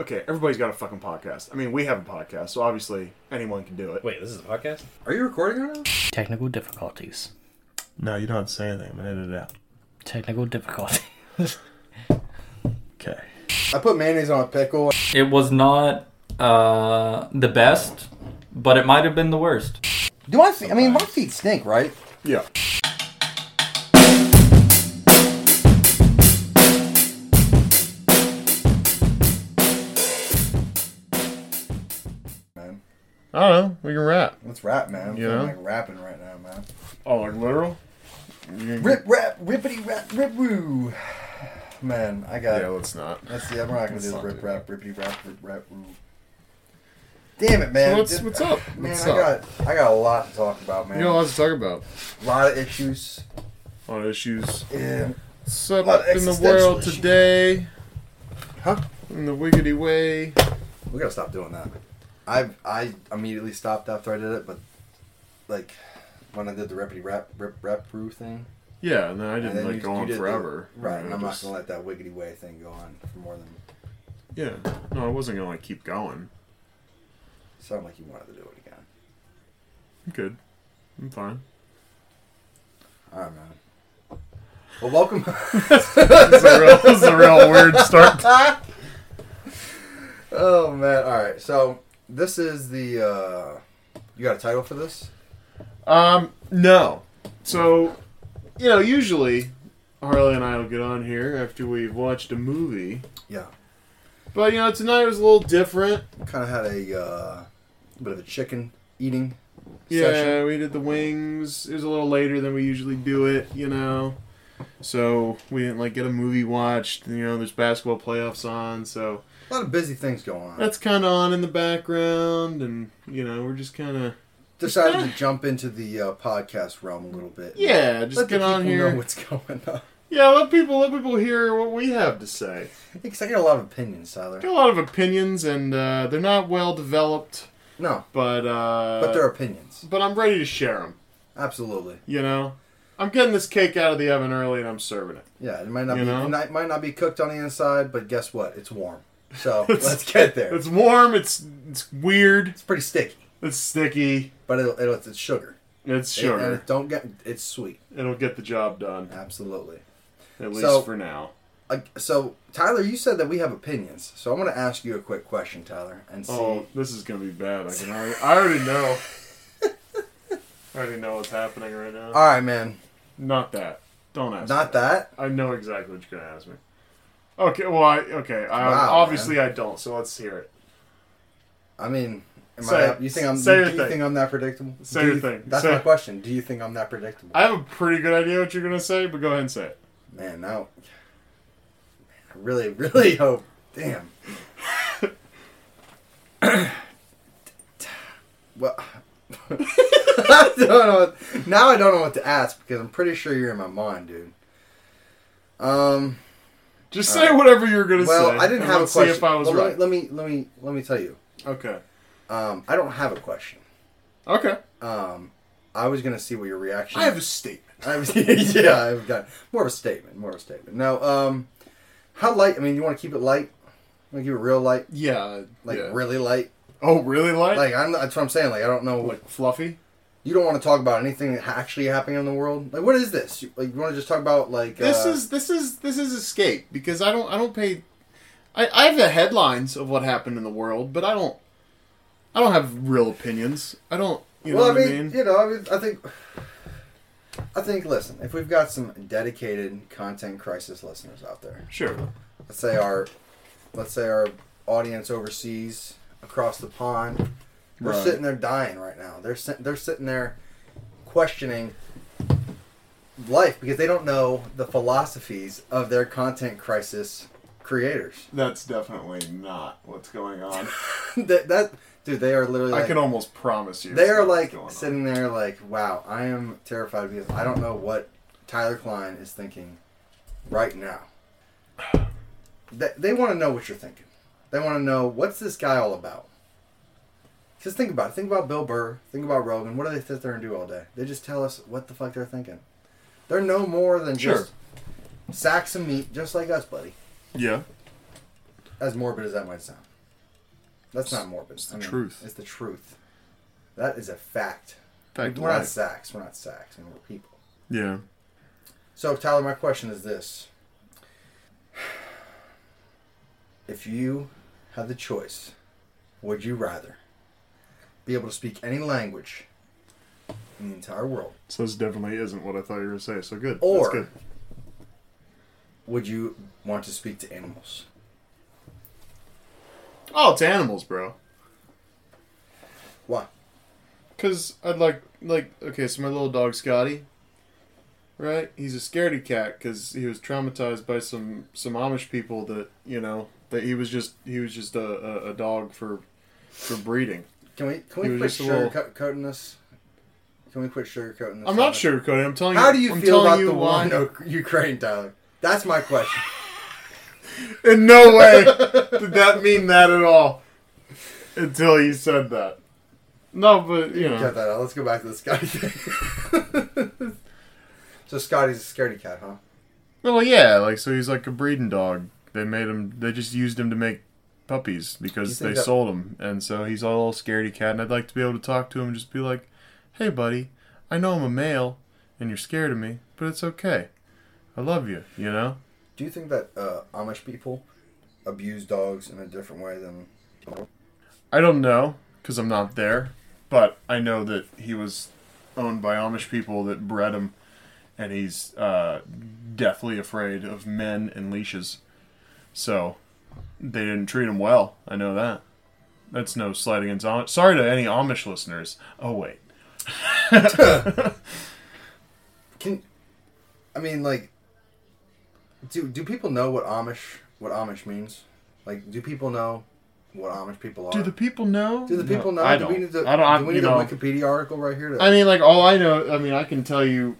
okay, everybody's got a fucking podcast. I mean, we have a podcast, so obviously anyone can do it. Wait, this is a podcast? Are you recording right now? Technical difficulties. No, you don't have to say anything. I'm gonna edit it out. Technical difficulties. Okay. I put mayonnaise on a pickle. It was not uh, the best, but it might have been the worst. Do my feet? I mean, my feet stink, right? Yeah. I don't know. We can rap. let's rap, man. Yeah. I'm You feeling know? like rapping right now, man. Oh, like literal? Rip, rap, rippity, rap, rip, woo. Man, I got. Yeah, let's not. Let's see. We're not gonna Let's do the rip, rap, rippity, rap, rip, rap, woo. Damn it, man. what's what's up? Man, What's I up? got I got a lot to talk about, man. You got a lot to talk about. a lot of issues. A lot of issues. Yeah. What's up lot of in the world issues. today? Huh? In the wiggity way. We gotta stop doing that. I I immediately stopped after I did it, but like when I did the rippity rap rip rap roo thing, Yeah, and then I didn't then like you- go you on did the- forever. right? And I'm not gonna let that wiggity way thing go on for more than. Yeah. No, I wasn't gonna like keep going. Sound like you wanted to do it again. I'm good. I'm fine. All right, man. Well, welcome. This is a real, this is a real weird start. oh man! All right, so this is the. uh You got a title for this? Um, no. So, you know, usually Harley and I will get on here after we've watched a movie. Yeah. But, you know, tonight was a little different. Kind of had a uh, bit of a chicken eating. Yeah, Session. we did the wings. It was a little later than we usually do it, you know. So we didn't like get a movie watched. You know, there's basketball playoffs on, so A lot of busy things going on. that's kind of on in the background, and you know, we're just kind of Decided to jump into the uh, podcast realm a little bit. yeah, just Let get on here. Know what's going on? Yeah, let people let people hear what we have to say. Because I get a lot of opinions, Tyler. I Got a lot of opinions, and uh, they're not well developed, No, but uh, but they're opinions. but I'm ready to share them. Absolutely. You know, I'm getting this cake out of the oven early, and I'm serving it. Yeah, it might not You be it might not be cooked on the inside, but guess what? It's warm. So let's get there. It's warm. It's it's weird. It's pretty sticky, It's sticky. but it'll, it'll, it's sugar. It's It- and sugar. it don't get it's sweet. It'll get the job done, Absolutely. at least So- for now. Like, so Tyler, you said that we have opinions. So I'm going to ask you a quick question, Tyler, and see. Oh, this is gonna be bad. I can already. I already know. I already know what's happening right now. All right, man. Not that. Don't ask. Not me that. I know exactly what you're gonna ask me. Okay. Well, I, okay. I, Wow, obviously, I don't. So let's hear it. I mean, am Say- I? You think I'm? say do your you thing. think I'm that predictable? Say Do your you- thing. That's Say- my question. Do you think I'm that predictable? I have a pretty good idea what you're gonna say, but go ahead and say it. Man, now, I really, really hope. Damn. well, I don't know. Now I don't know what to ask because I'm pretty sure you're in my mind, dude. Um. Just say right. whatever you're gonna Well, say. Well, I didn't have a question. See if I was right. let, me, let me let me let me tell you. Okay. Um, I don't have a question. Okay. Um, I was gonna see what your reaction. I have a statement. I was, yeah, I've got more of a statement. More of a statement. Now, um, how light? I mean, you want to keep it light? Want to keep it real light? Yeah. Like yeah. really light? Oh, really? Light? Like I'm. That's what I'm saying. Like I don't know. like fluffy? You don't want to talk about anything that actually happening in the world. Like what is this? You, like you want to just talk about like This uh, is this is this is escape because I don't I don't pay. I I have the headlines of what happened in the world, but I don't. I don't have real opinions. I don't. You know well, what I mean, you know, I mean, I think. I think. Listen, if we've got some dedicated content crisis listeners out there, Sure. let's say our, let's say our audience overseas across the pond, they're Right. sitting there dying right now. They're they're sitting there questioning life because they don't know the philosophies of their content crisis creators. That's definitely not what's going on. that that dude, they are literally. I can almost promise you. They are like sitting there, like, wow, I am terrified because I don't know what Tyler Klein is thinking right now. They, they want to know what you're thinking. They want to know what's this guy all about. Just think about it. Think about Bill Burr. Think about Rogan. What do they sit there and do all day? They just tell us what the fuck they're thinking. They're no more than Sure. just sacks of meat, just like us, buddy. Yeah. as morbid as that might sound. That's not morbid. It's the truth. It's the truth. That is a fact. Fact we're not sacks. We're not sacks. I mean, we're people. Yeah. So, Tyler, my question is this: If you had the choice, would you rather be able to speak any language in the entire world, So this definitely isn't what I thought you were going to say. So good. Or- That's good. would you want to speak to animals? Oh, it's animals, bro. Why? Cause I'd like like okay, so my little dog Scotty, right? He's a scaredy cat because he was traumatized by some some Amish people that you know that he was just he was just a, a, a dog for for breeding. Can we can we quit sugarcoating this? Can we quit sugarcoating this? I'm not Tyler? sugarcoating. I'm telling you. How do you I'm feel about you the war in Ukraine, Tyler? That's my question. In no way did that mean that at all. Until you said that. No, but you know. Cut that out. Let's go back to the Scotty thing. so Scotty's a scaredy cat, huh? Well, yeah, like so he's like a breeding dog. They made him. They just used him to make puppies because they that- sold him, and so he's a little scaredy cat. And I'd like to be able to talk to him and just be like, "Hey, buddy, I know I'm a male, and you're scared of me, but it's okay. I love you. You know." Do you think that uh, Amish people abuse dogs in a different way than? I don't know because I'm not there, but I know that he was owned by Amish people that bred him, and he's uh, deathly afraid of men and leashes. So they didn't treat him well. I know that. That's no slight against Amish. Sorry to any Amish listeners. Oh wait, Can I mean like? Do do people know what Amish what Amish means? Like, do people know what Amish people are? do the people know? Do the people know? I do don't. we need to, I don't. I, do we you need know, a Wikipedia article right here? To, I mean, like all I know. I mean, I can tell you,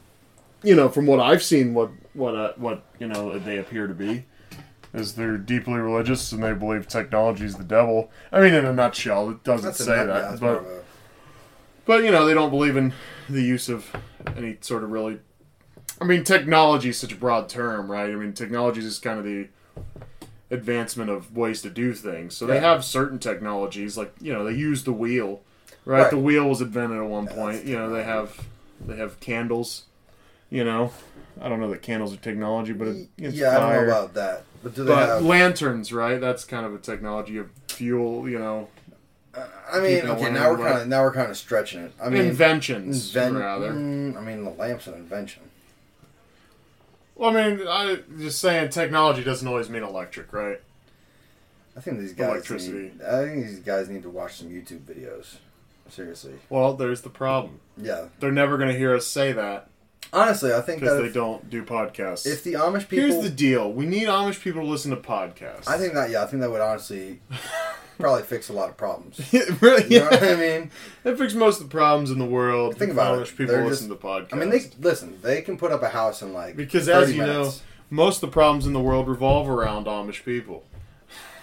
you know, from what I've seen, what what uh, what you know they appear to be, is they're deeply religious and they believe technology is the devil. I mean, in a nutshell, it doesn't that's say nut- that, yeah, but a- but you know they don't believe in the use of any sort of really. I mean, technology is such a broad term, right? I mean, technology is just kind of the advancement of ways to do things. So they Yeah. have certain technologies, like you know, they use the wheel, right? Right. The wheel was invented at one Yeah, point. You know, they have they have candles. You know, I don't know that candles are technology, but it, it's yeah, I don't know about that. But do they but have? lanterns, right? That's kind of a technology of fuel. You know, I mean, okay, now we're kind of now we're kind of stretching it. I mean, inventions, inven- rather. mm, I mean, the lamp's an invention. Well, I mean, I just saying technology doesn't always mean electric, right? I think these guys. Electricity. Need, I think these guys need to watch some YouTube videos. Seriously. Well, there's the problem. Yeah. They're never going to hear us say that Honestly, I think because they if, don't do podcasts. if the Amish people, Here's the deal: we need Amish people to listen to podcasts. I think that yeah, I think that would honestly probably fix a lot of problems. It really, You know what. I mean? It fixes most of the problems in the world. Think if about it. Amish people They're listen to podcasts. I mean, they listen. They can put up a house in like because as 30 you know, most of the problems in the world revolve around Amish people.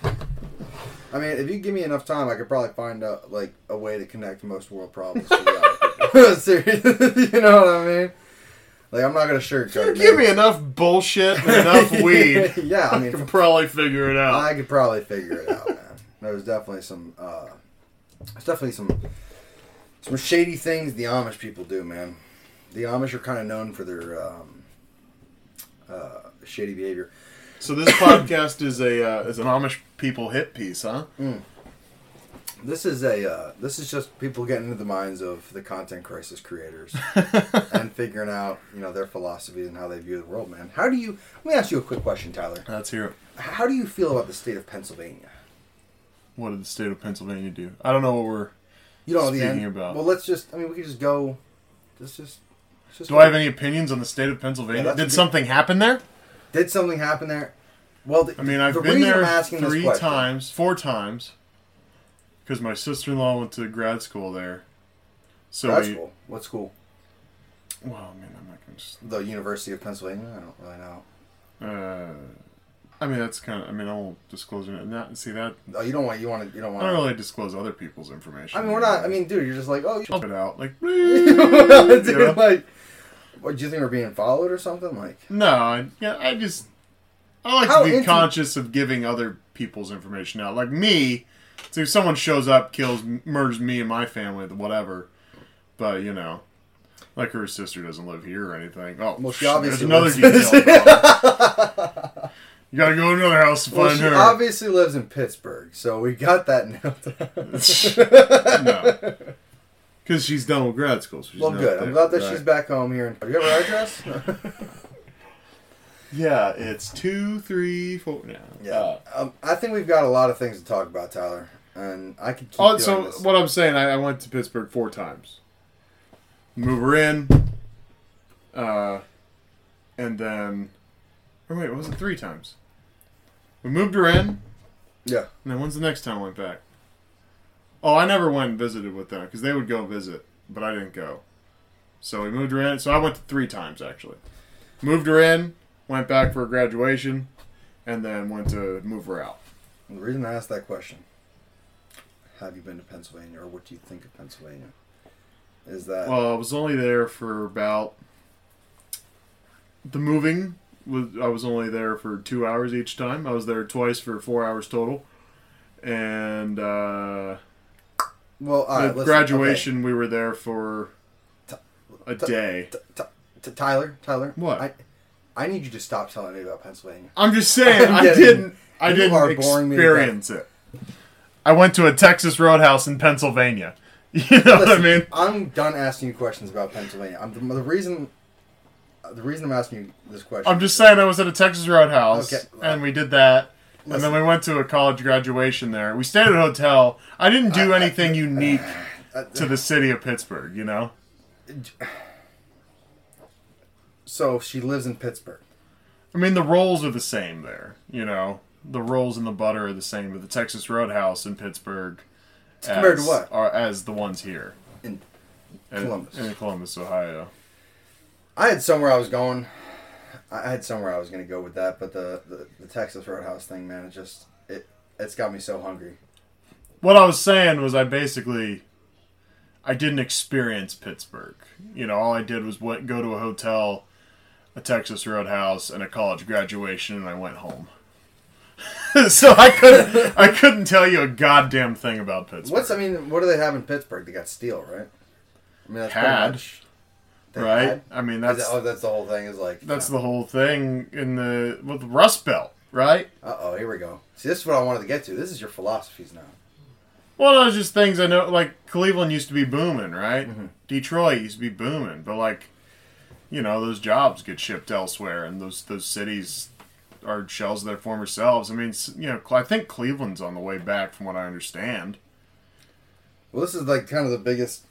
I mean, if you give me enough time, I could probably find a like a way to connect most world problems. To the Seriously, you know what I mean? Like, I'm not gonna sugarcoat. It, give man. me enough bullshit and enough weed, yeah, I mean, I can probably figure it out. I could probably figure it out, man. There's definitely some, uh, there's definitely some, some shady things the Amish people do, man. The Amish are kind of known for their um, uh, shady behavior. So this podcast is a uh, is an Amish people hit piece, huh? This is a, uh, this is just people getting into the minds of the content crisis creators and figuring out, you know, their philosophies and how they view the world, man. How do you? Let me ask you a quick question, Tyler. Let's hear it. How do you feel about the state of Pennsylvania? What did the state of Pennsylvania do? I don't know what we're. You know, the Speaking end. about- Well, let's just. I mean, we could just go. Let's just. let's just Do I have any opinions on the state of Pennsylvania? Yeah, did good- something happen there? Did something happen there? Well, the, I mean, I've the been there I'm asking this three times, four times, because my sister in law went to grad school there. So That's we, cool. What school? well, I mean, I'm not gonna just. The University of Pennsylvania. I don't really know. Uh, I mean, that's kind of. I mean, I won't disclose it. Not see that. Oh, you don't want. You want to. You don't want. I don't really disclose other people's information. I mean, we're not. I mean, dude, you're just like, oh, I'll put it out like. you you know? like, what? Do you think we're being followed or something? Like, No, I, yeah, I just, I like How to be conscious of giving other people's information out. Like me, so if someone shows up, kills, murders me and my family, whatever. But you know, like her sister doesn't live here or anything. Oh, Well, she sh- obviously another lives- detail. you gotta go to another house to Well, find she her. obviously lives in Pittsburgh, so we got that nailed. no, because she's done with grad school. So she's well, good. I'm glad that right. she's back home here. Do you have her address? Yeah, it's two, three, four. Yeah. yeah. Um, I think we've got a lot of things to talk about, Tyler, and I could keep Oh, so this. what I'm saying, I, I went to Pittsburgh four times. Move her in, uh, and then, or wait, was it three times? We moved her in, Yeah. and then when's the next time I went back? Oh, I never went and visited with them because they would go visit, but I didn't go. So we moved her in. So I went to three times actually. Moved her in, went back for graduation, and then went to move her out. The reason I asked that question, have you been to Pennsylvania, or what do you think of Pennsylvania, is that Well, I was only there for about the moving was I was only there for two hours each time. I was there twice for four hours total, and uh, well, right, listen, graduation we were there for a T- day. okay. T- t- Tyler, Tyler, What? I, I need you to stop telling me about Pennsylvania. I'm just saying I'm I didn't I didn't are boring me experience it. I went to a Texas Roadhouse in Pennsylvania. You know what I mean? I'm done asking you questions about Pennsylvania. I'm, the, the reason, the reason I'm asking you this question. I'm just saying I was at a Texas Roadhouse Okay. and we did that. And then we went to a college graduation there. We stayed at a hotel. I didn't do I- I- anything unique Uh, to the city of Pittsburgh, you know? so she lives in Pittsburgh. I mean, the roles are the same there, you know? The rolls and the butter are the same but the Texas Roadhouse in Pittsburgh. Compared to what? Are, as the ones here. In In- Columbus. In Columbus, Ohio. I had somewhere I was going. I had somewhere I was going to go with that, but the, the the Texas Roadhouse thing, man, it just it it's got me so hungry. What I was saying was I basically I didn't experience Pittsburgh. You know, all I did was went, go to a hotel, a Texas Roadhouse, and a college graduation, and I went home. so I couldn't I couldn't tell you a goddamn thing about Pittsburgh. What's I mean? What do they have in Pittsburgh? They got steel, right? I mean, that's pretty Had. much- they right? had? I mean that's that- oh, that's the whole thing. Is like that's the whole thing in the with the Rust Belt, right? Uh oh, here we go. See, this is what I wanted to get to. This is your philosophies now. Well, those just things I know. Like Cleveland used to be booming, right? Mm-hmm. Detroit used to be booming, but like, you know, those jobs get shipped elsewhere, and those those cities are shells of their former selves. I mean, you know, I think Cleveland's on the way back, from what I understand. Well, this is like kind of the biggest,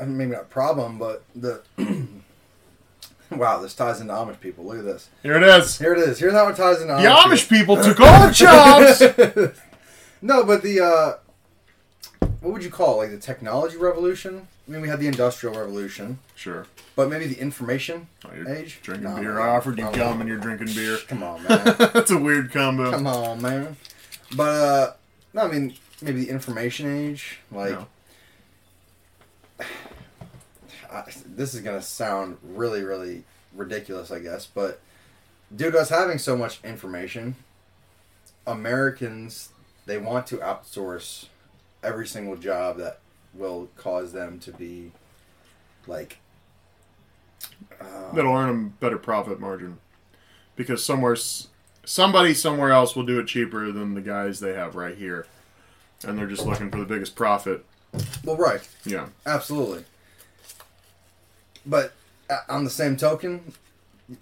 I mean, maybe not problem, but the. wow, this ties into Amish people. Look at this. Here it is. Here it is. Here's how it ties into The Amish. Amish people took all the jobs. No, but the uh, what would you call it? Like the technology revolution? I mean, we had the industrial revolution, Sure. but maybe the information Oh, you're age. drinking No, beer. man. I offered you Come gum, on. and you're drinking beer. Come on, man. That's a weird combo. Come on, man. But uh, no, I mean maybe the information age. Like, No. I, this is gonna sound really, really ridiculous, I guess. But due to us having so much information, Americans they want to outsource every single job that will cause them to be like. Uh, That'll earn them better profit margin, because somewhere, somebody somewhere else will do it cheaper than the guys they have right here, and they're just looking for the biggest profit. well, right. Yeah. Absolutely. But on the same token,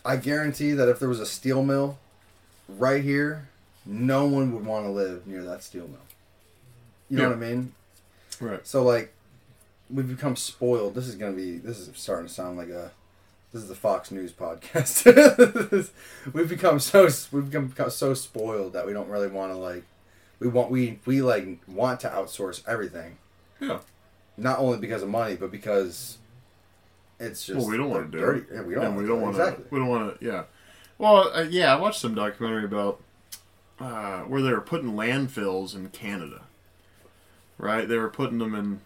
I guarantee that if there was a steel mill right here, no one would want to live near that steel mill. You know Yeah. what I mean? Right. So like, we've become spoiled. This is gonna be. This is starting to sound like a. This is the Fox News podcast. we've become so we've become so spoiled that we don't really want to like. We want we we like want to outsource everything Yeah. not only because of money, but because it's just Well, we don't want to do dirty. it. Yeah, we don't. And we do don't want to. exactly. We don't want to. Yeah. Well, uh, yeah. I watched some documentary about uh, where they were putting landfills in Canada. Right. They were putting them in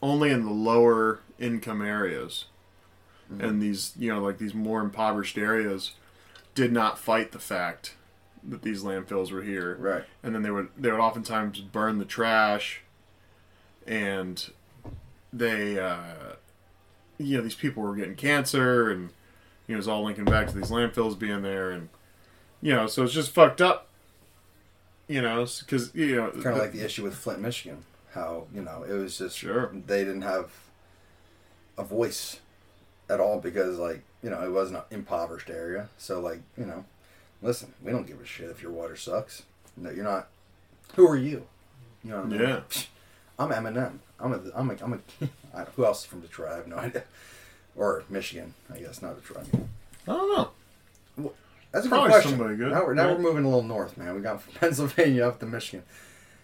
only in the lower income areas, Mm-hmm. and these you know like these more impoverished areas did not fight the fact that these landfills were here Right. and then they would they would oftentimes burn the trash and they uh you know these people were getting cancer and you know it's all linking back to these landfills being there and you know so it's just fucked up you know because you know Kind of like the issue with Flint, Michigan. How you know it was just Sure. they didn't have a voice at all because like you know it wasn't an impoverished area. So like you know, listen, we don't give a shit if your water sucks. No, you're not. Who are you? You know what I mean? Yeah. I'm Eminem. I'm a. I'm a. I'm a. I, who else is from Detroit? I have no idea. Or Michigan, I guess, not Detroit. I don't know That's a Probably good question. somebody good, Now we're now right? we're moving a little north, man. We got from Pennsylvania up to Michigan.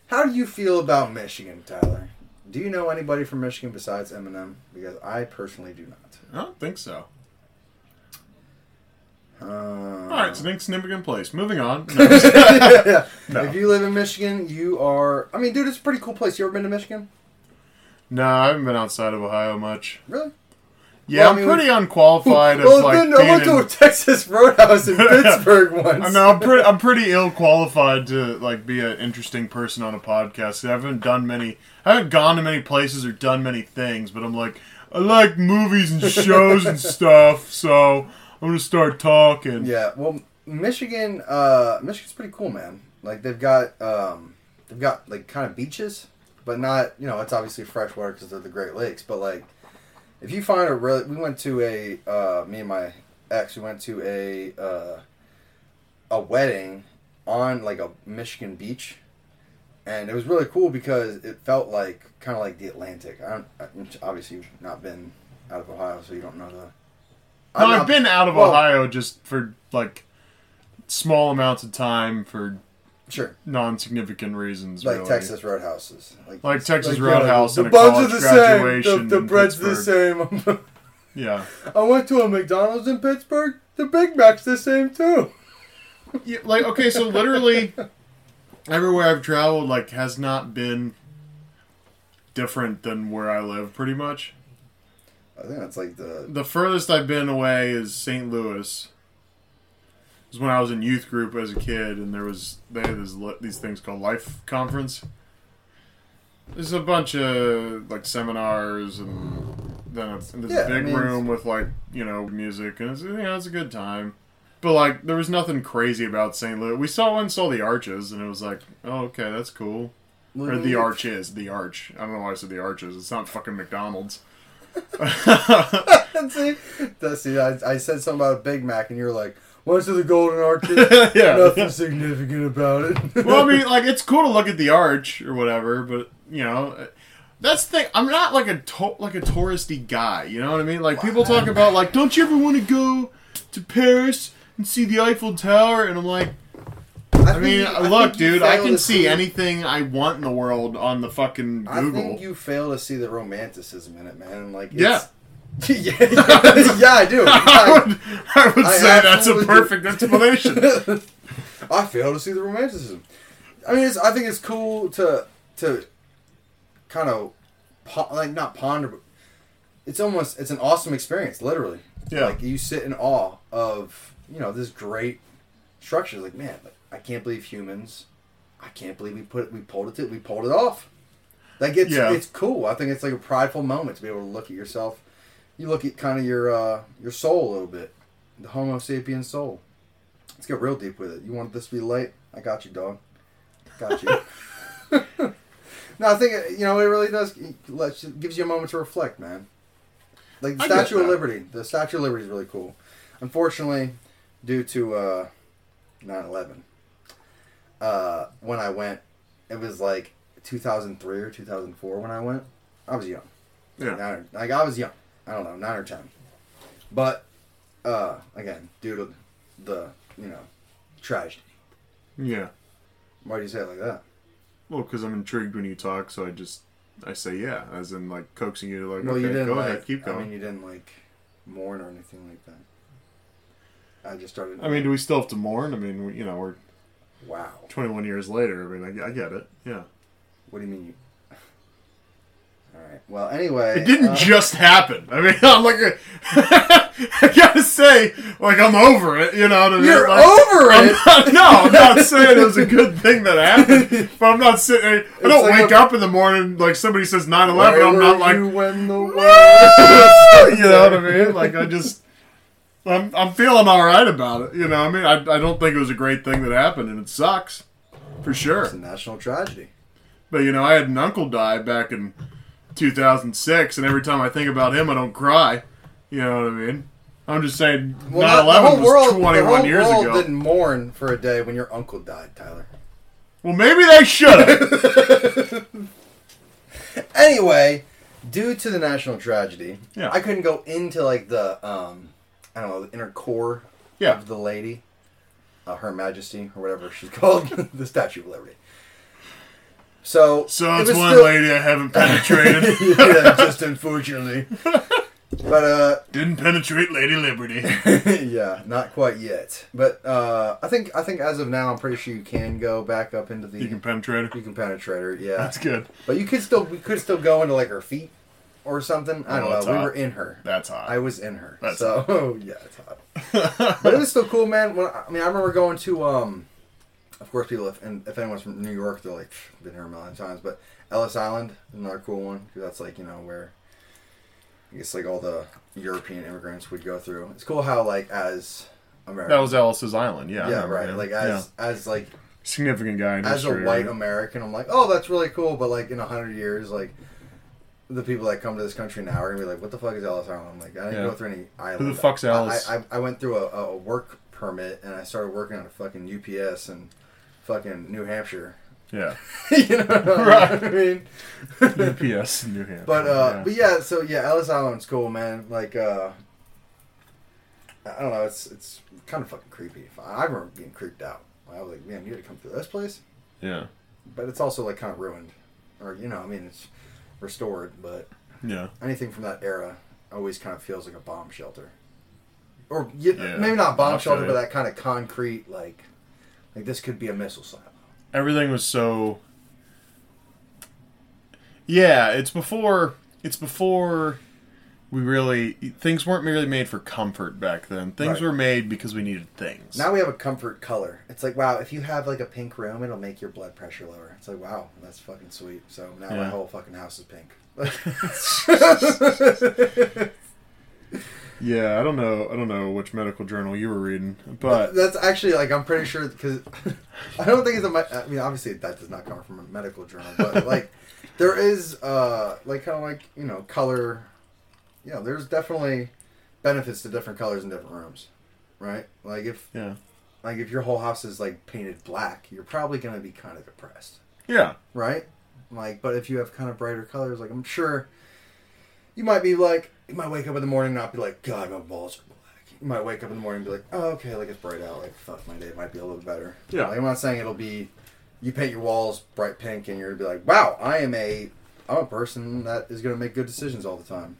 How do you feel about Michigan, Tyler? Do you know anybody from Michigan besides Eminem? Because I personally do not. I don't think so Uh, all right it's an insignificant place moving on yeah. No. If you live in Michigan, you are. I mean, dude, it's a pretty cool place. You ever been to Michigan? no I haven't been outside of Ohio much Really? Yeah Well, I I'm mean, pretty unqualified well, like then I went to a Texas Roadhouse in Pittsburgh once. I know I'm pretty. I'm pretty ill qualified to like be an interesting person on a podcast. I haven't done many. I haven't gone to many places or done many things, but I'm like, I like movies and shows and stuff. So I'm gonna start talking. Yeah, well, Michigan, uh, Michigan's pretty cool, man. Like they've got, um, they've got like kind of beaches, but not, you know, it's obviously freshwater because they're the Great Lakes. But like, if you find a really, we went to a, uh, me and my ex, we went to a, uh, a wedding on like a Michigan beach, and it was really cool because it felt like kind of like the Atlantic. I don't, I, obviously you've not been out of Ohio, so you don't know the. No, I've not- been out of well- Ohio just for like small amounts of time for Sure. non-significant reasons. like really. Texas Roadhouses, Like Texas yeah, Roadhouse the and a buns college are the graduation same. The, the bread's the same. Yeah. I went to a McDonald's in Pittsburgh. The Big Mac's the same too. Yeah, like okay, so literally everywhere I've traveled like has not been different than where I live pretty much. I think that's like the The furthest I've been away is St. Louis. Was when I was in youth group as a kid and there was they had this, these things called Life Conference. There's a bunch of like seminars and then it's, and there's Yeah, a I big mean, room with like, you know, music and it's you know, it's a good time. But like there was nothing crazy about St. Louis. We saw one saw the arches and it was like, oh okay, that's cool. Or the arch is the arch. I don't know why I said the arches. It's not fucking McDonald's. see, see, I, I said something about a Big Mac, and you're like, "What's to the Golden Arches? yeah. Nothing significant about it." well, I mean, like it's cool to look at the arch or whatever, but you know, that's the thing. I'm not like a to- like a touristy guy. You know what I mean? Like people talk about like, don't you ever want to go to Paris and see the Eiffel Tower? And I'm like, I mean, think you- look, think you dude, I can to see anything I want in the world on the fucking I Google. think you fail to see the romanticism in it, man. Like, Yeah. yeah, yeah, yeah, I do. I I, would, I would I say that's a absolutely do. perfect explanation. I fail to see the romanticism. I mean, it's, I think it's cool to to kind of po- like not ponder, but it's almost it's an awesome experience. Literally, Yeah. Like you sit in awe of you know this great structure. Like man, like, I can't believe humans. I can't believe we put we pulled it. We pulled it off. Like it's Yeah. it's cool. I think it's like a prideful moment to be able to look at yourself. You look at kind of your uh, your soul a little bit, the Homo sapien soul. Let's get real deep with it. You want this to be light? I got you, dog. Got you. no, I think you know it really does. Lets you, gives you a moment to reflect, man. Like the I Statue of. Liberty. The Statue of Liberty is really cool. Unfortunately, due to uh, 9/11, uh, when I went, it was like 2003 or 2004 when I went. I was young. Yeah. Or, like I was young. I don't know, nine or ten. But uh, again, due to the you know tragedy. Yeah. Why do you say it like that? Well, because I'm intrigued when you talk, so I just I say yeah, as in like coaxing you to like well, okay, you didn't go like. ahead, keep going. I mean, you didn't like mourn or anything like that. I just started. I mean, do we still have to mourn? I mean, we, you know, we're wow. 21 years later. I mean, I, I get it. Yeah. What do you mean? You... Right. Well, anyway, It didn't uh, just happen. I mean, I'm like, a, I gotta say, like, I'm over it. You know what I mean? You're Like, over I'm it. not- no, I'm not saying it was a good thing that happened. But I'm not sitting. I don't like wake a- up in the morning like somebody says 9/11. I'm not like, you when the world. you know what I mean? Like I just, I'm I'm feeling all right about it. You know, I mean, I I don't think it was a great thing that happened, and it sucks for sure. It's a national tragedy. But you know, I had an uncle die back in 2006, and every time I think about him, I don't cry. You know what I mean? I'm just saying, Well, 9/11 the whole was world, 21 the whole years world ago. didn't mourn for a day when your uncle died, Tyler. Well, maybe they should have. Anyway, due to the national tragedy, Yeah. I couldn't go into like the um, I don't know, the inner core Yeah. of the lady, uh, Her Majesty or whatever she's called, the Statue of Liberty. So, So it's was one still- lady I haven't penetrated. yeah, just unfortunately. But uh, Didn't penetrate Lady Liberty. yeah, not quite yet. But uh, I think I think as of now, I'm pretty sure you can go back up into the. You can penetrate her. you can penetrate her, yeah. That's good. But you could still we could still go into like her feet or something. I Oh, don't that's know. We hot. were in her. That's hot. I was in her. That's so yeah, it's hot. but it was still cool, man. When I mean, I remember going to um, of course, people if and if anyone's from New York, they're like been here a million times. But Ellis Island is another cool one because that's like you know where I guess like all the European immigrants would go through. It's cool how like as American, that was Ellis's Island. Yeah. Yeah, right. him. Like Yeah. as as like significant guy in as a white right? American, I'm like, oh, that's really cool. But like in a hundred years, like the people that come to this country now are gonna be like, what the fuck is Ellis Island? I'm like, I didn't Yeah. go through any island. Who the fuck's I- Ellis? I, I, I went through a, a work permit and I started working on a fucking UPS in fucking New Hampshire. Yeah. you know what Right. I mean? UPS New Hampshire. But uh, yeah. but yeah, so yeah, Ellis Island's cool, man. Like uh, I don't know, it's it's kind of fucking creepy. I remember being creeped out. I was like, man, you had to come through this place yeah. but it's also like kind of ruined, or you know, I mean, it's restored, but Yeah. anything from that era always kind of feels like a bomb shelter, or y Yeah, maybe not bomb I'll shelter, but that kind of concrete, like, like this could be a missile silo. Everything was so. Yeah, it's before. It's before. We really things weren't merely made for comfort back then. Things Right. were made because we needed things. Now we have a comfort color. It's like, wow, if you have like a pink room, it'll make your blood pressure lower. It's like, wow, that's fucking sweet. So now my whole fucking house is pink. yeah, I don't know. I don't know which medical journal you were reading, but that's actually like I'm pretty sure because I don't think it's a. I mean, obviously that does not come from a medical journal, but like there is uh like kind of like you know color. Yeah, there's definitely benefits to different colors in different rooms, right? Like if yeah, like if your whole house is like painted black, you're probably gonna be kind of depressed, yeah, right? Like, but if you have kind of brighter colors, like I'm sure you might be like, you might wake up in the morning and not be like, God, my balls are black. You might wake up in the morning and be like, oh, okay, like it's bright out. Like, fuck, my day It might be a little better. Yeah. Like, I'm not saying it'll be, you paint your walls bright pink and you're gonna be like, wow, I am a, I'm a person that is gonna make good decisions all the time.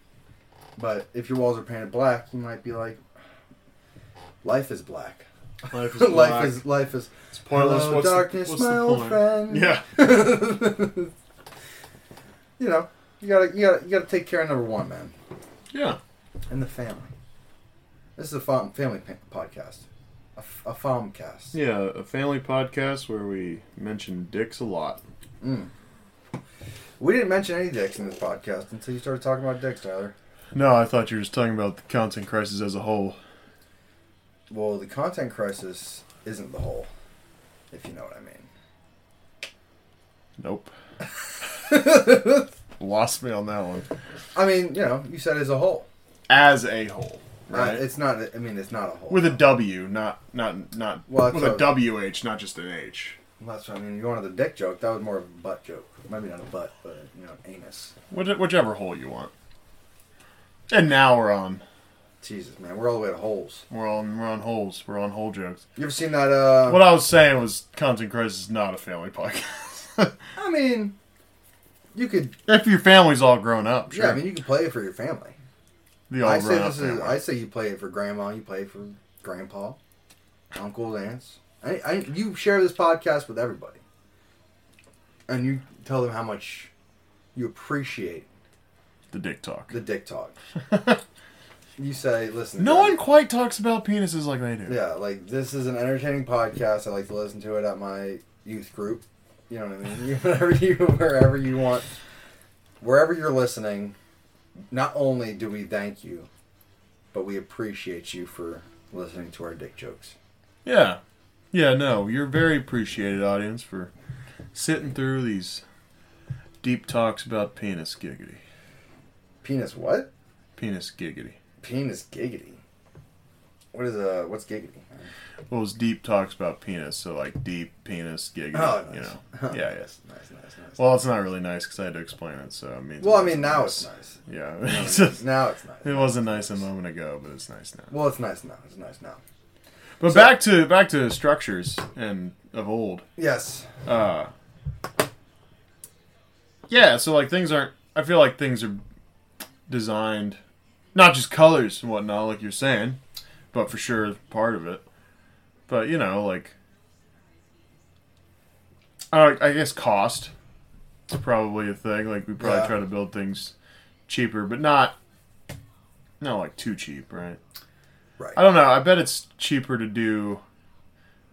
But if your walls are painted black, you might be like, life is black. life is life is life is It's pointless. Hello, what's the- darkness, what's my the old point? friend. Yeah, you know, you gotta, you gotta, you gotta take care of number one, man, yeah. and the family. This is a fam- family pa- podcast, a, f- a famcast. Yeah, a family podcast where we mention dicks a lot. Mm. We didn't mention any dicks in this podcast until you started talking about dicks, Tyler. No, I thought you were just talking about the content crisis as a whole. Well, the content crisis isn't the whole, if you know what I mean. Nope. Lost me on that one. I mean, you know, you said as a whole. As a whole, Right. right? it's not. I mean, it's not a whole. with a W, not not not Well, with a a- WH, not just an H. That's what I mean. You wanted the dick joke. That was more of a butt joke. Maybe not a butt, but you know, an anus. Which, whichever hole you want. And now we're on Jesus, man, we're all the way to holes. we're on we're on holes. We're on hole jokes. You ever seen that? uh What I was saying was content crisis is not a family podcast. I mean, you could. if your family's all grown up, sure. Yeah, I mean, you can play it for your family. the all I say grown up this is. family. I say you play it for grandma. You play it for grandpa, uncles, aunts. I, I, you share this podcast with everybody, and you tell them how much you appreciate the dick talk. the dick talk. you say, listen. No guys, one quite talks about penises like they do. Yeah, like this is an entertaining podcast. I like to listen to it at my youth group. You know what I mean? Wherever you, wherever you want, wherever you're listening. Not only do we thank you, but we appreciate you for listening to our dick jokes. Yeah. Yeah, no, you're very appreciated, audience, for sitting through these deep talks about penis giggity. Penis what? Penis giggity. Penis giggity. What is uh? What's giggity? Well, it's deep talks about penis, so like deep penis giggity. Oh, nice. You nice. know. Yeah, yeah. nice, nice, nice, nice. Well, it's not really nice because I had to explain it, so I mean. Well, I mean, now it's nice. Yeah. Now It's it's just- now it's nice. it wasn't nice a moment ago, but it's nice now. Well, it's nice now. It's nice now. But So- back to back to structures and of old. Yes. Uh, yeah, so like things aren't. I feel like things are designed, not just colors and whatnot, like you're saying, but for sure part of it. But you know, like, I, I guess cost is probably a thing. Like we probably Yeah. try to build things cheaper, but not not like too cheap, right? Right. I don't know. I bet it's cheaper to do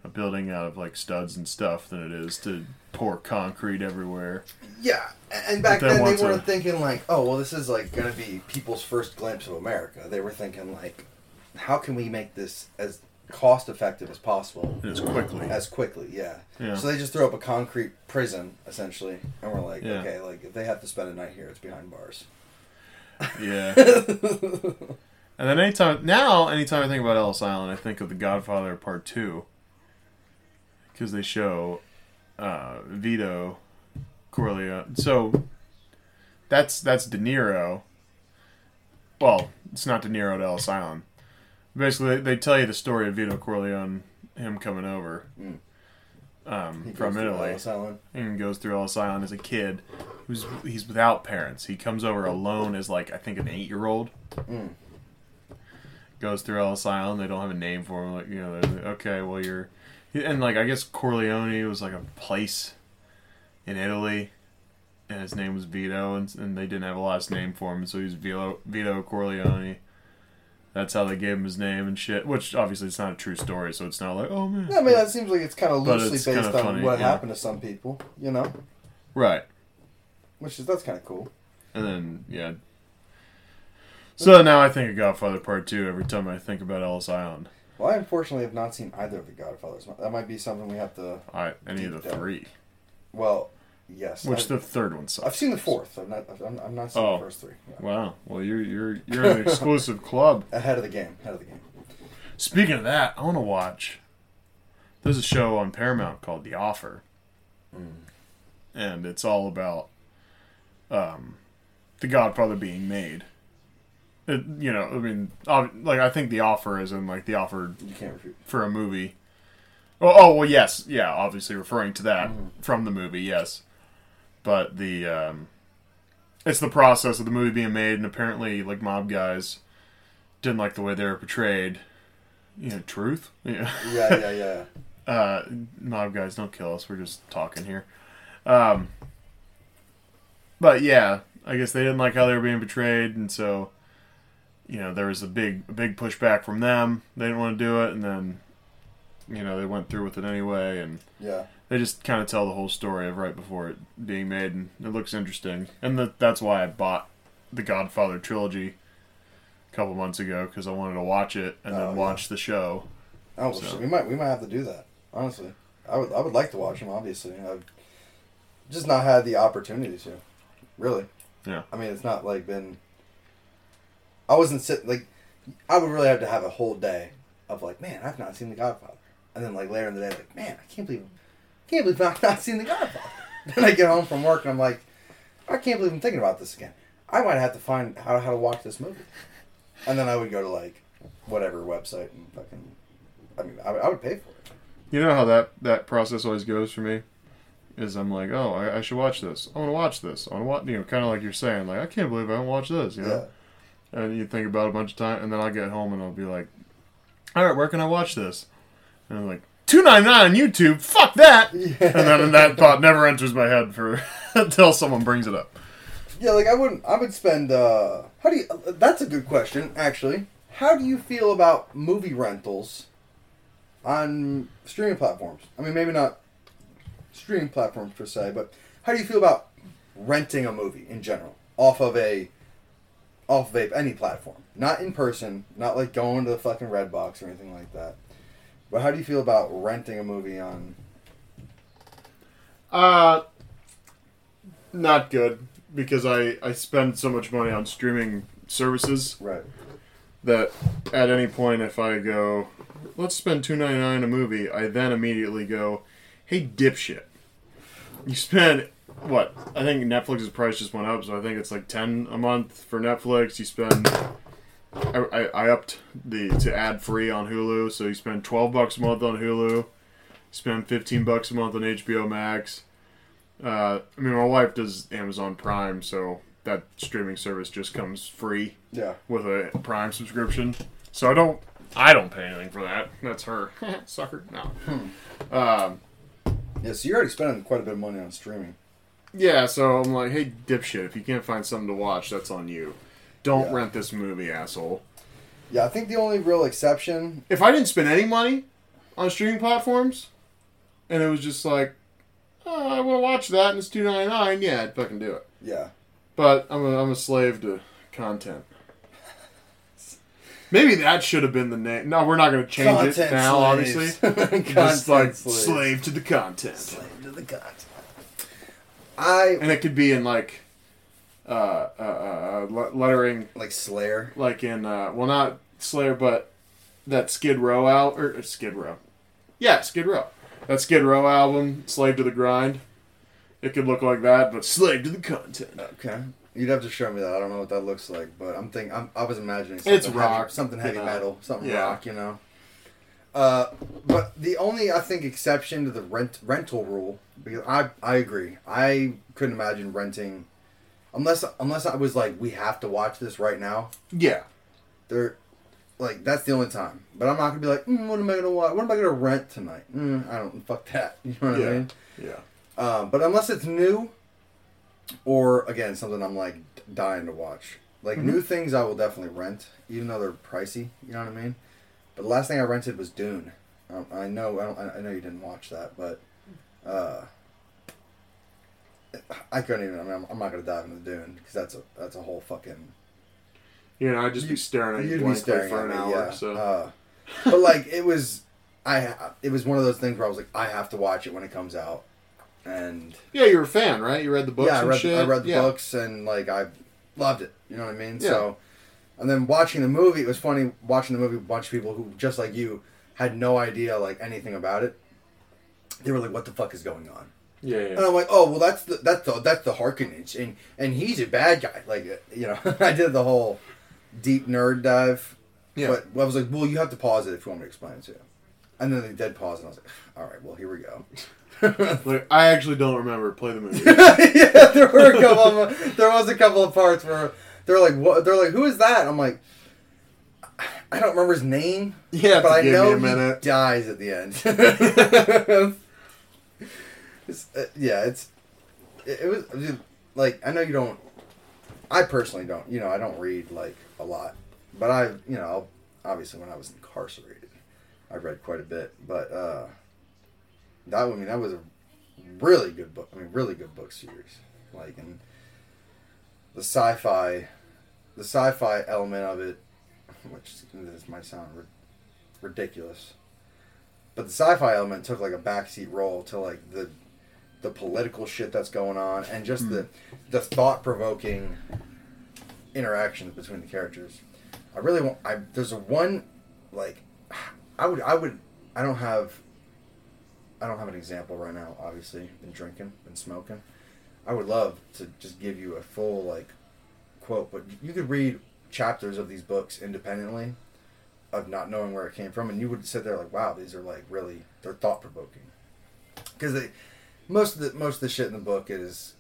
a building out of like studs and stuff than it is to pour concrete everywhere. Yeah, and back then then they weren't thinking like, oh, well, this is like going to be people's first glimpse of America. They were thinking like, how can we make this as cost effective as possible as quickly. as quickly? Yeah. Yeah. So they just throw up a concrete prison essentially, and we're like, Yeah. okay, like if they have to spend a night here, it's behind bars. Yeah. and then anytime now, anytime I think about Ellis Island, I think of The Godfather Part Two, because they show uh, Vito Corleone. So that's that's De Niro. Well, it's not De Niro at Ellis Island. Basically, they, they tell you the story of Vito Corleone, him coming over Mm. um, from Italy and goes through Ellis Island as a kid who's he's without parents. He comes over alone as like I think an eight year old. Mm. Goes through Ellis Island. They don't have a name for him. Like you know, like, okay, well you're, and like I guess Corleone was like a place in Italy, and his name was Vito, and, and they didn't have a last name for him, so he was Vito Vito Corleone. That's how they gave him his name and shit. Which obviously it's not a true story, so it's not like oh man, Yeah, I mean, that seems like it's kind of loosely based on funny, what yeah. happened to some people, you know, right. which is that's kind of cool. And then yeah. So now I think of Godfather Part Two every time I think about Ellis Island. Well, I unfortunately have not seen either of the Godfathers. That might be something we have to. I any of the down. three. Well, yes. Which I've, the third one I've seen the fourth. I've not. I've, I'm not seen Oh. the first three. Yeah. Wow. Well, you're you're you're in an exclusive club. Ahead of the game. Ahead of the game. Speaking of that, I want to watch. There's a show on Paramount called The Offer, and it's all about um, the Godfather being made. It, you know, I mean, like I think The Offer is in like the offer for a movie. Oh, oh well, yes, yeah, obviously referring to that from the movie, yes. But the um, it's the process of the movie being made, and apparently, like mob guys didn't like the way they were portrayed. You know, truth. Yeah. Yeah, yeah, yeah. Uh, mob guys, don't kill us. We're just talking here. Um, but yeah, I guess they didn't like how they were being portrayed, and so you know there was a big, a big pushback from them. They didn't want to do it, and then you know they went through with it anyway, and Yeah. They just kind of tell the whole story of right before it being made, and it looks interesting. And that that's why I bought the Godfather trilogy a couple months ago because I wanted to watch it and Oh, then yeah. watch the show. Oh, well, So- we might we might have to do that. Honestly, I would I would like to watch them. Obviously, I've just not had the opportunity to. Really. Yeah. I mean, it's not like been. I wasn't sitting like. I would really have to have a whole day of like, man, I've not seen The Godfather, and then like later in the day, like, man, I can't believe, can't believe I've not seen The Godfather. then I get home from work and I'm like, I can't believe I'm thinking about this again. I might have to find how how to watch this movie, and then I would go to like whatever website and fucking. I mean, I, I would pay for it. You know how that that process always goes for me. Is I'm like, oh, I, I should watch this. I want to watch this. I want to watch. You know, kind of like you're saying, like I can't believe I haven't watched this. You know. And you think about it a bunch of times, and then I'll get home and I'll be like, all right, where can I watch this? And I'm like, two ninety nine on YouTube. Fuck that. Yeah. And then that thought never enters my head for until someone brings it up. Yeah, like I wouldn't. I would spend. uh How do you? That's a good question, actually. How do you feel about movie rentals on streaming platforms? I mean, maybe not streaming platforms per se, but how do you feel about renting a movie in general off of a off of a, any platform, not in person, not like going to the fucking Redbox or anything like that. But how do you feel about renting a movie on? Uh, not good because I I spend so much money on streaming services Right. that at any point if I go, let's spend two ninety nine a movie, I then immediately go, hey dipshit, you spend what? I think Netflix's price just went up, so I think it's like ten a month for Netflix. You spend. I, I, I upped the to ad free on Hulu, so you spend twelve bucks a month on Hulu, spend fifteen bucks a month on HBO Max. Uh, I mean, my wife does Amazon Prime, so that streaming service just comes free Yeah. with a Prime subscription. So I don't I don't pay anything for that. That's her. Sucker. No. Um, Yeah. So you're already spending quite a bit of money on streaming. yeah, so I'm like, hey dipshit, if you can't find something to watch, that's on you. Don't Yeah. rent this movie, asshole. Yeah, I think the only real exception. If I didn't spend any money on streaming platforms and it was just like, oh, I want to watch that and it's two ninety nine, yeah, I'd fucking do it. Yeah. But I'm a, I'm a slave to content. Maybe that should have been the name. No, we're not going to change it now, obviously. Content Just like slaves. slave to the content. Slave to the content. I And it could be in like uh, uh, uh, lettering, like Slayer. like in, uh, well, not Slayer, but that Skid Row out or, or Skid Row. Yeah, Skid Row. That Skid Row album, Slave to the Grind. It could look like that, but slave to the content. Okay. You'd have to show me that. I don't know what that looks like, but I'm thinking. I'm, I was imagining something It's heavy, rock, something you heavy know. metal, something Yeah. rock. You know. Uh, but the only I think exception to the rent rental rule because I I agree. I couldn't imagine renting unless unless I was like we have to watch this right now. Yeah. There, like that's the only time. But I'm not gonna be like, mm, what am I gonna watch? What am I gonna rent tonight? Mm, I don't fuck that. You know what I mean? Yeah. Um, but unless it's new, or again something I'm like dying to watch, like Mm-hmm. new things, I will definitely rent, even though they're pricey. You know what I mean? But the last thing I rented was Dune. Um, I know I, don't, I know you didn't watch that, but uh, I couldn't even. I mean, I'm, I'm not gonna dive into the Dune because that's a that's a whole fucking. You know, I'd just be staring at you You'd be staring for at an me, hour. yeah. So Uh, but like it was, I it was one of those things where I was like, I have to watch it when it comes out, and yeah, you're a fan, right? You read the books yeah, I and read, shit. I read the yeah. books and like I loved it. You know what I mean? Yeah. So, and then watching the movie, it was funny watching the movie. with A bunch of people who, just like you, had no idea like anything about it. They were like, "What the fuck is going on?" Yeah, And. I'm like, "Oh, well, that's the that's the that's the Harkonnens, and and he's a bad guy." Like, you know, I did the whole deep nerd dive. Yeah. But I was like, "Well, you have to pause it if you want me to explain it to you." And then they did pause, and I was like, "All right, well, here we go." Like, I actually don't remember. Play the movie. yeah, there were a couple. Of, there was a couple of parts where they're like, "What?" They're like, "Who is that?" I'm like, "I don't remember his name, Yeah, but I know he dies at the end." It's, uh, yeah, it's it, it was like I know you don't. I personally don't. You know, I don't read like a lot, but I, you know, obviously when I was incarcerated, I read quite a bit. But uh that I mean that was a really good book. I mean, really good book series. Like and the sci-fi, the sci-fi element of it, which this might sound ri- ridiculous, but the sci-fi element took like a backseat role to like the the political shit that's going on and just hmm. the the thought-provoking interactions between the characters. I really want. I there's a one like I would I would I don't have I don't have an example right now. Obviously, been drinking, been smoking. I would love to just give you a full like quote, but you could read chapters of these books independently of not knowing where it came from, and you would sit there like, wow, these are like really they're thought provoking because they most of the most of the shit in the book is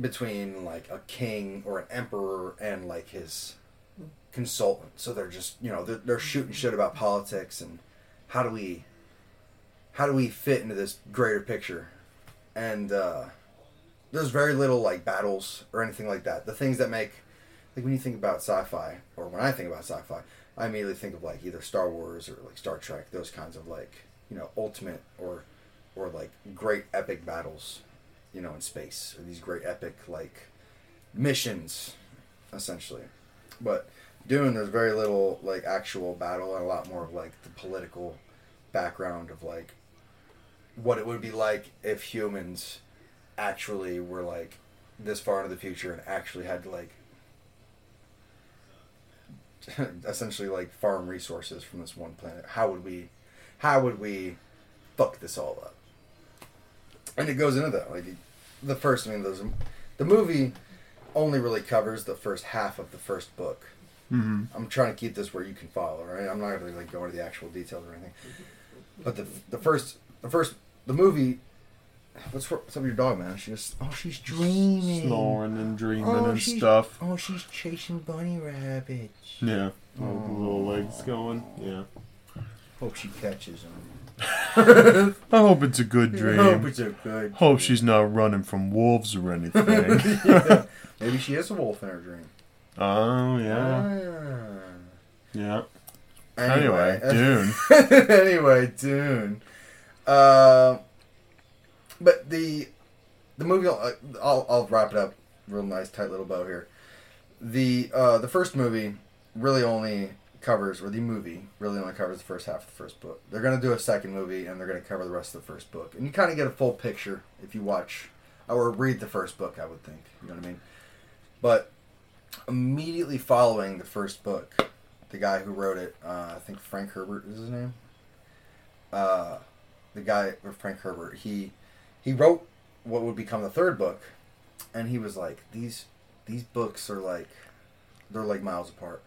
between like a king or an emperor and like his consultant. So they're just you know they're, they're shooting shit about politics and how do we how do we fit into this greater picture and uh there's very little like battles or anything like that. The things that make like when you think about sci-fi or when I think about sci-fi, I immediately think of like either Star Wars or like Star Trek, those kinds of like you know ultimate or or like great epic battles, you know, in space or these great epic like missions, essentially. But Dune, there's very little like actual battle and a lot more of like the political background of like what it would be like if humans actually were like this far into the future and actually had to like essentially like farm resources from this one planet. How would we how would we fuck this all up? And it goes into that. Like the first I mean those the movie only really covers the first half of the first book. Mm-hmm. I'm trying to keep this where you can follow, right? I'm not gonna like go into the actual details or anything. But the the first the first the movie what's, what's up with your dog, man? She just oh she's dreaming. Snoring and dreaming Oh, and stuff. Oh she's chasing bunny rabbits. Yeah. Oh, little legs going. Yeah. Hope she catches them. I hope it's a good dream. Hope dream. it's a good. Hope she's not running from wolves or anything. Yeah. Maybe she is a wolf in her dream. oh yeah. Ah. Yeah. Anyway, Dune. anyway, Dune. Uh, but the the movie, uh, I'll I'll wrap it up real nice, tight little bow here. The uh, the first movie really only covers, or the movie really only covers the first half of the first book. They're gonna do a second movie, and they're gonna cover the rest of the first book, and you kind of get a full picture if you watch or read the first book. I would think, you know what I mean. But immediately following the first book, the guy who wrote it, uh, I think Frank Herbert is his name. Uh, the guy or Frank Herbert, he he wrote what would become the third book, and he was like these these books are like they're like miles apart.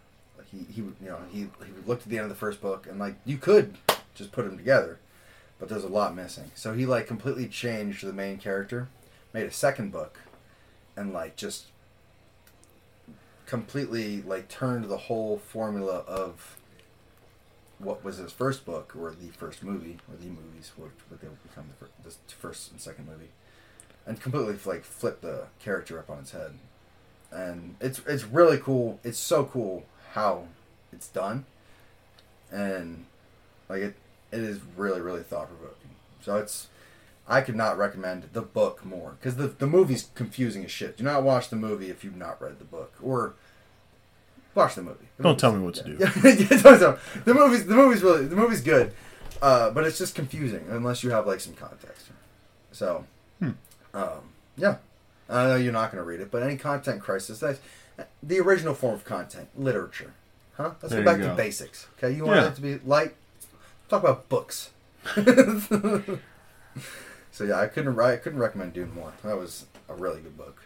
He he you know he he looked at the end of the first book and like you could just put them together, but there's a lot missing. So he like completely changed the main character, made a second book, and like just completely like turned the whole formula of what was his first book or the first movie or the movies what, would become the, fir- the first and second movie and completely like flipped the character up on its head and it's it's really cool it's so cool how it's done and like it it is really really thought provoking so it's I could not recommend the book more because the the movie's confusing as shit. Do not watch the movie if you've not read the book, or watch the movie. The Don't tell me what to do. Yeah, yeah, don't the movie's the movie's really the movie's good, uh, but it's just confusing unless you have like some context. So, Hmm. um, yeah, I know you're not going to read it, but any content crisis that's the original form of content, literature. Huh? Let's There go back to go. basics. Okay, you want Yeah. it to be light. Talk about books. so yeah, I couldn't I couldn't recommend Dune more. That was a really good book.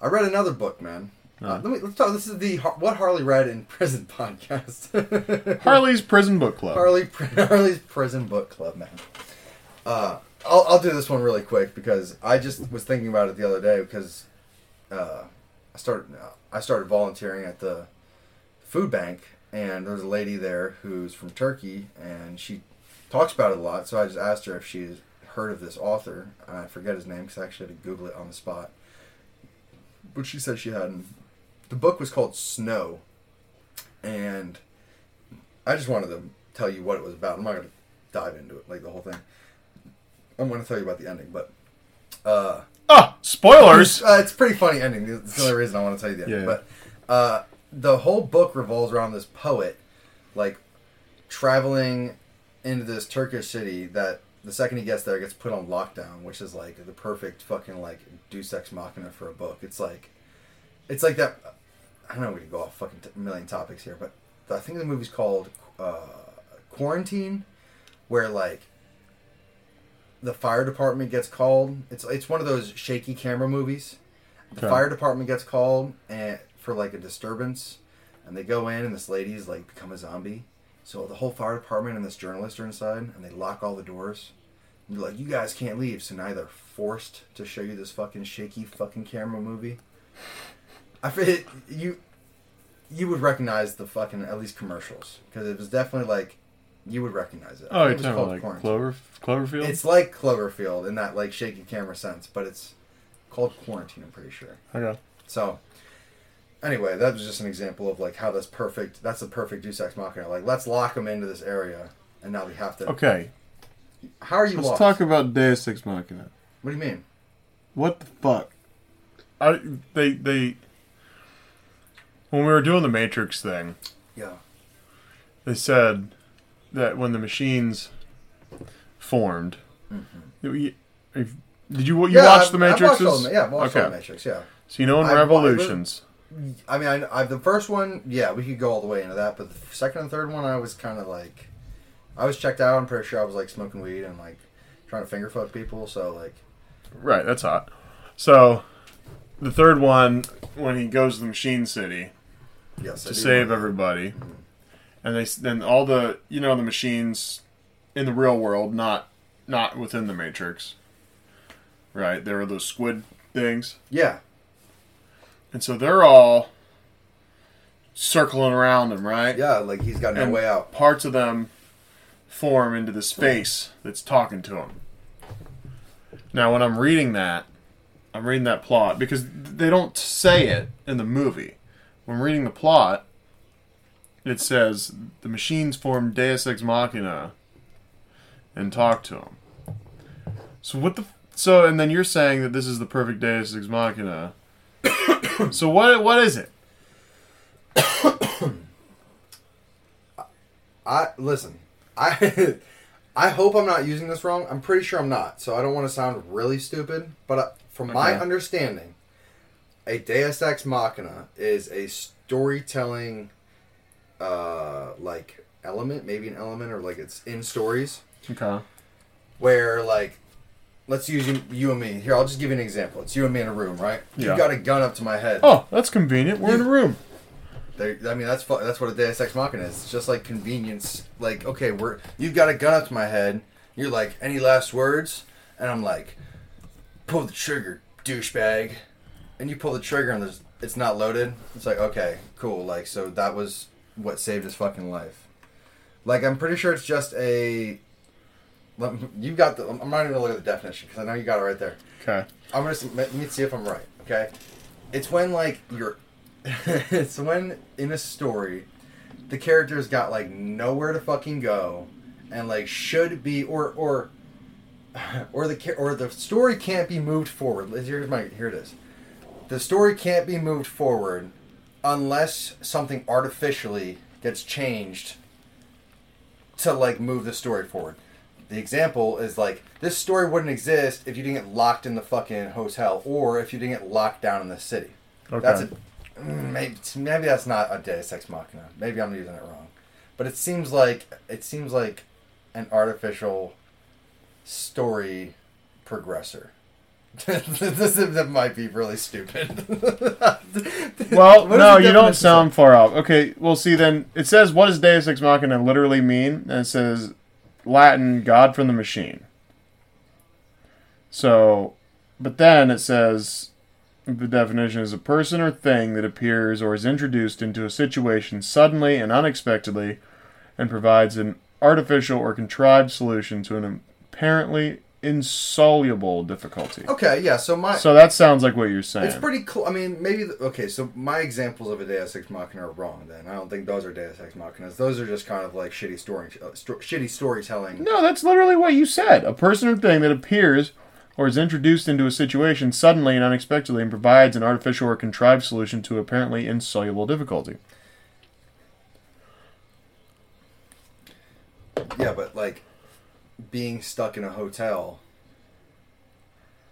I read another book, man. Uh, Oh. let me let's talk. This is the what Harley read in prison podcast. Harley's Prison Book Club. Harley Harley's prison book club, man. Uh, I'll I'll do this one really quick because I just was thinking about it the other day because uh, I started I started volunteering at the food bank and there's a lady there who's from Turkey and she talks about it a lot. So I just asked her if she's heard of this author. I forget his name because I actually had to Google it on the spot. But she said she hadn't. The book was called Snow, and I just wanted to tell you what it was about. I'm not going to dive into it like the whole thing. I'm going to tell you about the ending, but uh, Ah, spoilers. uh, it's a pretty funny ending. That's the only reason I want to tell you the ending. Yeah. But uh, the whole book revolves around this poet, like traveling into this Turkish city that the second he gets there gets put on lockdown, which is like the perfect fucking like Deus Ex Machina for a book. It's like, it's like that. I don't know. We could go off fucking t- a million topics here, but I think the movie's called uh, Quarantine, where like the fire department gets called. It's it's one of those shaky camera movies. The Okay. fire department gets called and for like a disturbance, and they go in and this lady's like become a zombie. So the whole fire department and this journalist are inside, and they lock all the doors. And they're like, "You guys can't leave." So now they're forced to show you this fucking shaky fucking camera movie. I feel you you would recognize the fucking at least commercials because it was definitely like you would recognize it. I Oh, you're it talking called about like Quarantine. Clover Cloverfield. It's like Cloverfield in that like shaky camera sense, but it's called Quarantine. I'm pretty sure. Okay. So, anyway, that was just an example of like how that's perfect. That's the perfect Deus Ex Machina. Like, let's lock them into this area, and now we have to. Okay. How are you Let's lost? talk about Deus Ex Machina. What do you mean? What the fuck? I they they when we were doing the Matrix thing, Yeah. they said that when the machines formed, you- if- did you you Mm-hmm. Yeah, watch I've- the Matrix? yeah, watched okay. the Matrix. Yeah. So you know in I've- Revolutions, I mean, I, I the first one, yeah, we could go all the way into that, but the second and third one, I was kind of like, I was checked out. I'm pretty sure I was like smoking weed and like trying to finger fuck people. So like, right? That's hot. So the third one, when he goes to the Machine City yes, to save know that. And they then all the you know the machines in the real world, not not within the Matrix. Right, there are those squid things, Yeah, and so they're all circling around him, right? yeah, like he's got no And way out. Parts of them form into this face that's talking to him. Now, when I'm reading that, I'm reading that plot because they don't say it in the movie. When reading the plot, it says the machines form Deus Ex Machina and talk to him. So what the? So and then you're saying that this is the perfect Deus Ex Machina. so what? What is it? I listen. I I hope I'm not using this wrong. I'm pretty sure I'm not. So I don't want to sound really stupid. But uh, from my understanding, a Deus Ex Machina is a storytelling, uh, like element, maybe an element, or like it's in stories Okay. where like. Let's use you, you and me. Here, I'll just give you an example. It's you and me in a room, right? Yeah. You got a gun up to my head. Oh, that's convenient. We're in a room. There, I mean, that's fu- that's what a Deus Ex Machina is. It's just like convenience. Like, okay, we're you've got a gun up to my head. You're like, any last words? And I'm like, pull the trigger, douchebag. And you pull the trigger, and there's it's not loaded. It's like, okay, cool. Like, so that was what saved his fucking life. Like, I'm pretty sure it's just a. You've got the. I'm not even gonna look at the definition because I know you got it right there. Okay. I'm gonna see, let me see if I'm right. Okay, it's when like you're, it's when in a story, the character's got like nowhere to fucking go, and like should be or or, or the or the story can't be moved forward. Here's my here it is. The story can't be moved forward unless something artificially gets changed to like move the story forward. The example is like this story wouldn't exist if you didn't get locked in the fucking hotel or if you didn't get locked down in the city. Okay. That's a mm, maybe maybe that's not a Deus Ex Machina. Maybe I'm using it wrong, but it seems like it seems like an artificial story progressor. this that might be really stupid. Well, no, you don't sound far off. Okay, well, see, then it says, what does Deus Ex Machina literally mean? And it says Latin, God from the machine. So, but then it says the definition is a person or thing that appears or is introduced into a situation suddenly and unexpectedly and provides an artificial or contrived solution to an apparently insoluble difficulty. okay, yeah. So my So that sounds like what you're saying. It's pretty cool. I mean, maybe the, okay. So my examples of a Deus Ex Machina are wrong. Then I don't think those are Deus Ex Machinas. Those are just kind of like shitty story, uh, sto- shitty storytelling. No, that's literally what you said. A person or thing that appears or is introduced into a situation suddenly and unexpectedly and provides an artificial or contrived solution to apparently insoluble difficulty. Yeah, but like being stuck in a hotel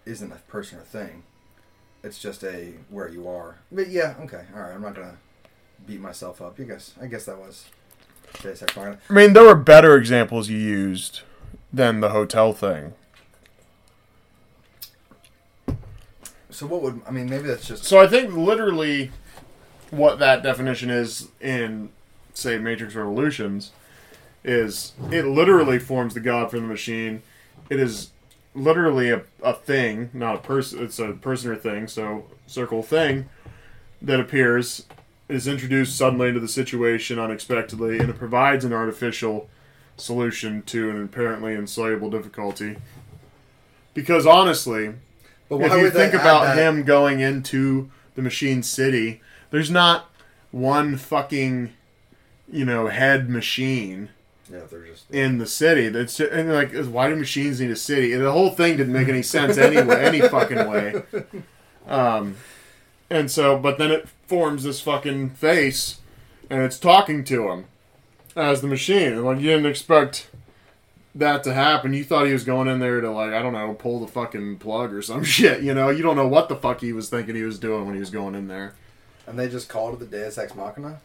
isn't a person or thing. It's just a where you are. But yeah, okay, all right. I'm not gonna beat myself up. You guess. I guess that was Deus Ex Machina. I mean, there were better examples you used than the hotel thing. So what would I mean? Maybe that's just So I think literally what that definition is in, say, Matrix Revolutions is it literally forms the god from the machine. It is literally a, a thing, not a person. It's a person or thing. So circle thing that appears is introduced suddenly into the situation unexpectedly, and it provides an artificial solution to an apparently insoluble difficulty. Because honestly, But if you think about him going into the machine city, there's not one fucking, you know, head machine Yeah, they're just. in the city. That's and like, why do machines need a city? And the whole thing didn't make any sense anyway, any fucking way. Um, and so, but then it forms this fucking face, and it's talking to him as the machine. Like, you didn't expect that to happen. You thought he was going in there to like, I don't know, pull the fucking plug or some shit. You know, you don't know what the fuck he was thinking he was doing when he was going in there. And they just called it the Deus Ex Machina?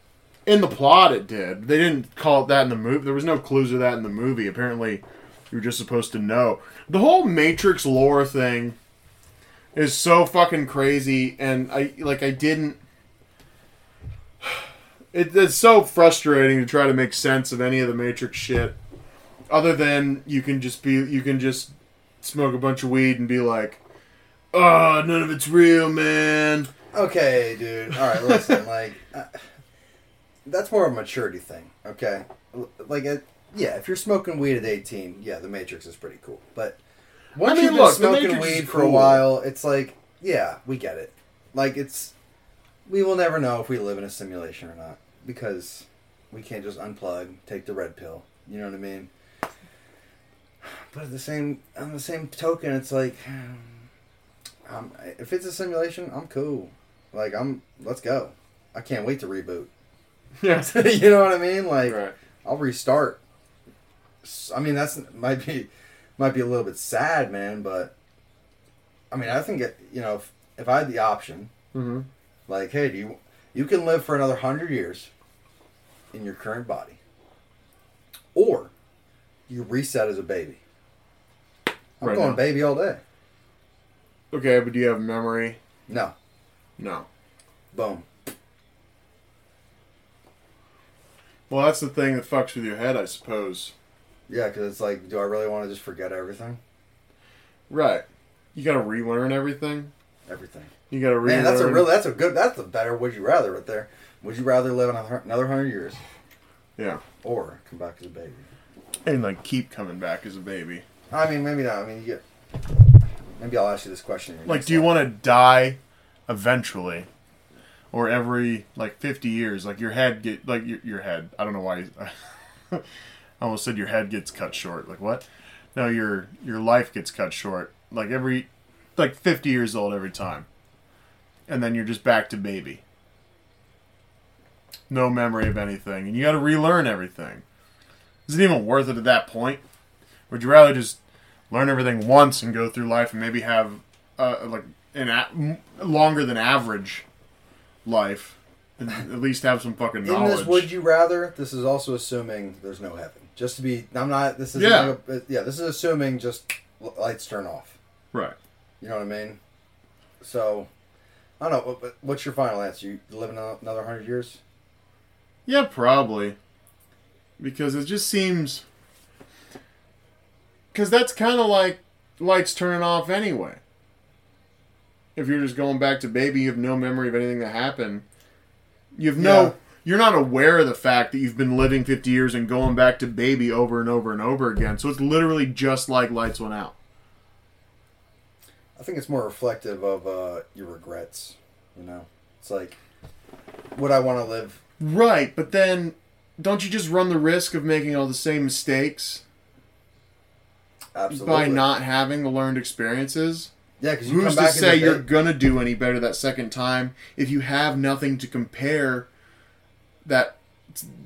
In the plot, it did. They didn't call it that in the movie. There was no clues of that in the movie. Apparently, you're just supposed to know. The whole Matrix lore thing is so fucking crazy, and I like I didn't. It, it's so frustrating to try to make sense of any of the Matrix shit. Other than you can just be, you can just smoke a bunch of weed and be like, "Oh, none of it's real, man." Okay, dude. All right, listen. like, uh, that's more of a maturity thing. Okay, like, it, yeah, if you're smoking weed at 18, yeah, the Matrix is pretty cool. But once mean, you've been look, smoking weed for a while, it's like, yeah, we get it. Like, it's we will never know if we live in a simulation or not because we can't just unplug, take the red pill. You know what I mean? But at the same on the same token, it's like, um, if it's a simulation, I'm cool. Like I'm, let's go. I can't wait to reboot. Yeah. you know what I mean? Like Right. I'll restart. I mean that's might be might be a little bit sad, man. But I mean I think it, you know if, if I had the option, Mm-hmm. like hey, do you you can live for another hundred years in your current body, or you reset as a baby. I'm Right going now. baby all day. Okay, but do you have memory? No, No. boom. Well, that's the thing that fucks with your head, I suppose. Yeah, because it's like, do I really want to just forget everything? Right. You gotta relearn everything. Everything. You gotta relearn. Man, that's a real. That's a good. That's a better. Would you rather right there? Would you rather live another another hundred years Yeah. or come back as a baby? And like keep coming back as a baby. I mean, maybe not. I mean, you get. Maybe I'll ask you this question. Like, do you want to die eventually, or every like fifty years? Like your head get like your, your head. I don't know why. I almost said your head gets cut short. Like what? No, your your life gets cut short. Like every like fifty years old every time, and then you're just back to baby. No memory of anything, and you got to relearn everything. Is it even worth it at that point? Would you rather just learn everything once and go through life and maybe have uh, like an a- longer than average life, and at least have some fucking knowledge. In this, would you rather? This is also assuming there's no heaven. Just to be, I'm not. This is Yeah. Uh, yeah. This is assuming just lights turn off. right. You know what I mean? So, I don't know. But what's your final answer? You live another hundred years? Yeah, probably. Because it just seems. Because that's kind of like lights turning off anyway. If you're just going back to baby, you have no memory of anything that happened. You have no. Yeah. You're not aware of the fact that you've been living 50 years and going back to baby over and over and over again. So it's literally just like lights went out. I think it's more reflective of uh, your regrets. You know, it's like, would I want to live? Right, but then don't you just run the risk of making all the same mistakes Absolutely. by not having the learned experiences? Yeah, because Who's to say you're gonna do any better that second time if you have nothing to compare that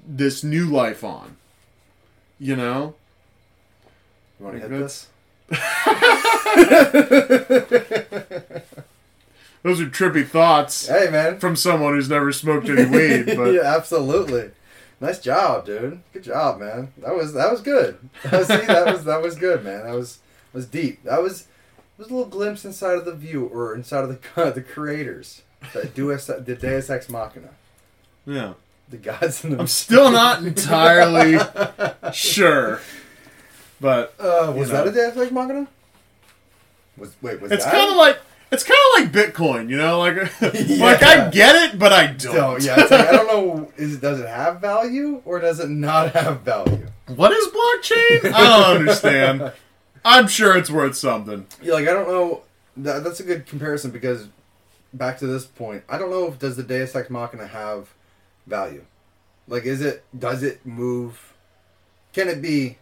this new life on? You know, You want to hit this? those are trippy thoughts Hey, man. from someone who's never smoked any weed. But yeah, absolutely. Nice job, dude. Good job, man. That was that was good. See, that was that was good, man. That was was deep. That was was a little glimpse inside of the view or inside of the the creators. The Deus, the Deus Ex Machina. yeah, The gods in the. I'm still not entirely sure. But Uh, was you that a Deus Ex Machina? Was wait was it's kind of like it's kind of like Bitcoin, you know, like like I get it, but I don't. No, yeah, it's like, I don't know. Is does it have value or does it not have value? What is blockchain? I don't understand. I'm sure it's worth something. Yeah, like I don't know. that, that's a good comparison because back to this point, I don't know if does the Deus Ex Machina have value. Like, is it does it move? Can it be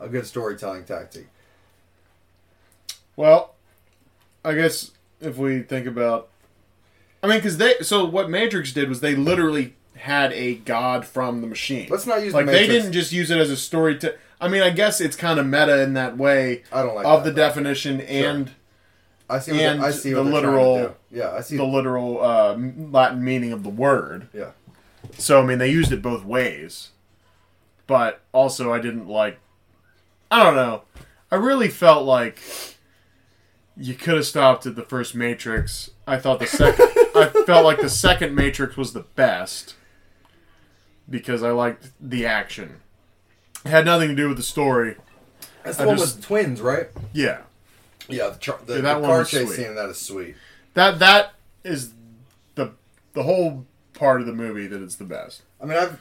a good storytelling tactic? Well, I guess if we think about, I mean, because they so what Matrix did was they literally had a god from the machine. Let's not use like the they Matrix. didn't just use it as a story to. I mean, I guess it's kind of meta in that way I don't like of that, the definition and I see. What and they- I see the what they're trying to literal- Yeah, I see. the literal uh, Latin meaning of the word. yeah, So I mean, they used it both ways, but also I didn't like. I don't know. I really felt like you could have stopped at the first Matrix. I thought the second. I felt like the second Matrix was the best because I liked the action. It had nothing to do with the story. that's the I one just- with twins, right? Yeah, Yeah, the, char- the, Yeah, that the one car was chase sweet. scene in that is sweet. that that is the the whole part of the movie that is the best. I mean, I've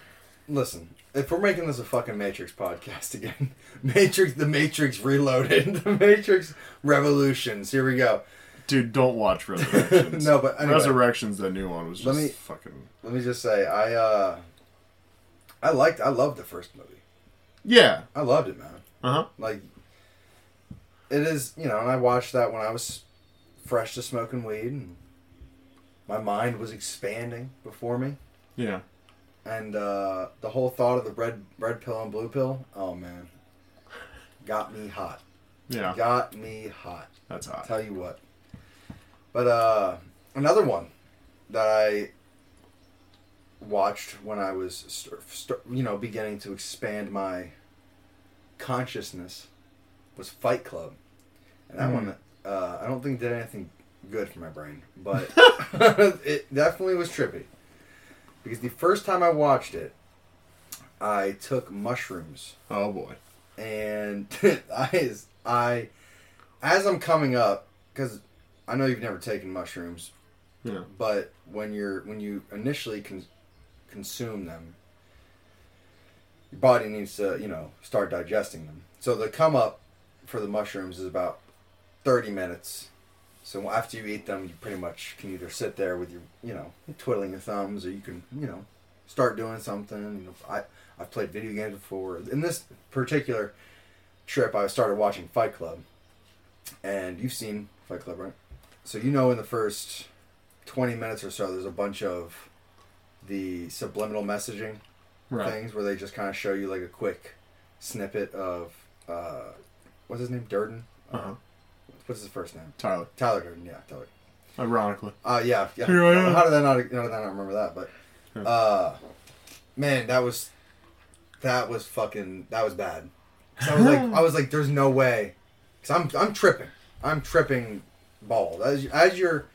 listen. If we're making this a fucking Matrix podcast again, Matrix, the Matrix Reloaded, the Matrix Revolutions. Here we go. Dude, don't watch Resurrections. No, but anyway. Resurrections, the new one, was Let just me- fucking. Let me just say, I uh, I liked, I loved the first movie. Yeah. I loved it, man. Uh huh. Like, it is, you know. And I watched that when I was fresh to smoking weed, and my mind was expanding before me. Yeah. and uh, the whole thought of the red red pill and blue pill, oh man, got me hot. Yeah. Got me hot. That's hot. Tell you what. But uh, another one that I watched when I was, st- st- you know, beginning to expand my consciousness was Fight Club, and that Mhm. one uh, I don't think did anything good for my brain, but it definitely was trippy. Because the first time I watched it, I took mushrooms Oh boy. and I, I, as I'm coming up, because I know you've never taken mushrooms, Yeah. but when you're when you initially con- consume them, your body needs to you know start digesting them. So the come up for the mushrooms is about thirty minutes. So after you eat them, you pretty much can either sit there with your you know twiddling your thumbs, or you can you know start doing something. You know, I I've played video games before. In this particular trip, I started watching Fight Club, and you've seen Fight Club, right? So you know, in the first twenty minutes or so, there's a bunch of the subliminal messaging Right. things where they just kind of show you like a quick snippet of uh, what's his name, Durden. Uh-huh. What's his first name? Tyler. Tyler Durden. Yeah, Tyler. Ironically. Uh, yeah, yeah. Here I am. How did I not? How did I not remember that? But, uh, man, that was, that was fucking, that was bad. I was like, I was like, there's no way, because I'm, I'm tripping, I'm tripping bald. As as you're, you,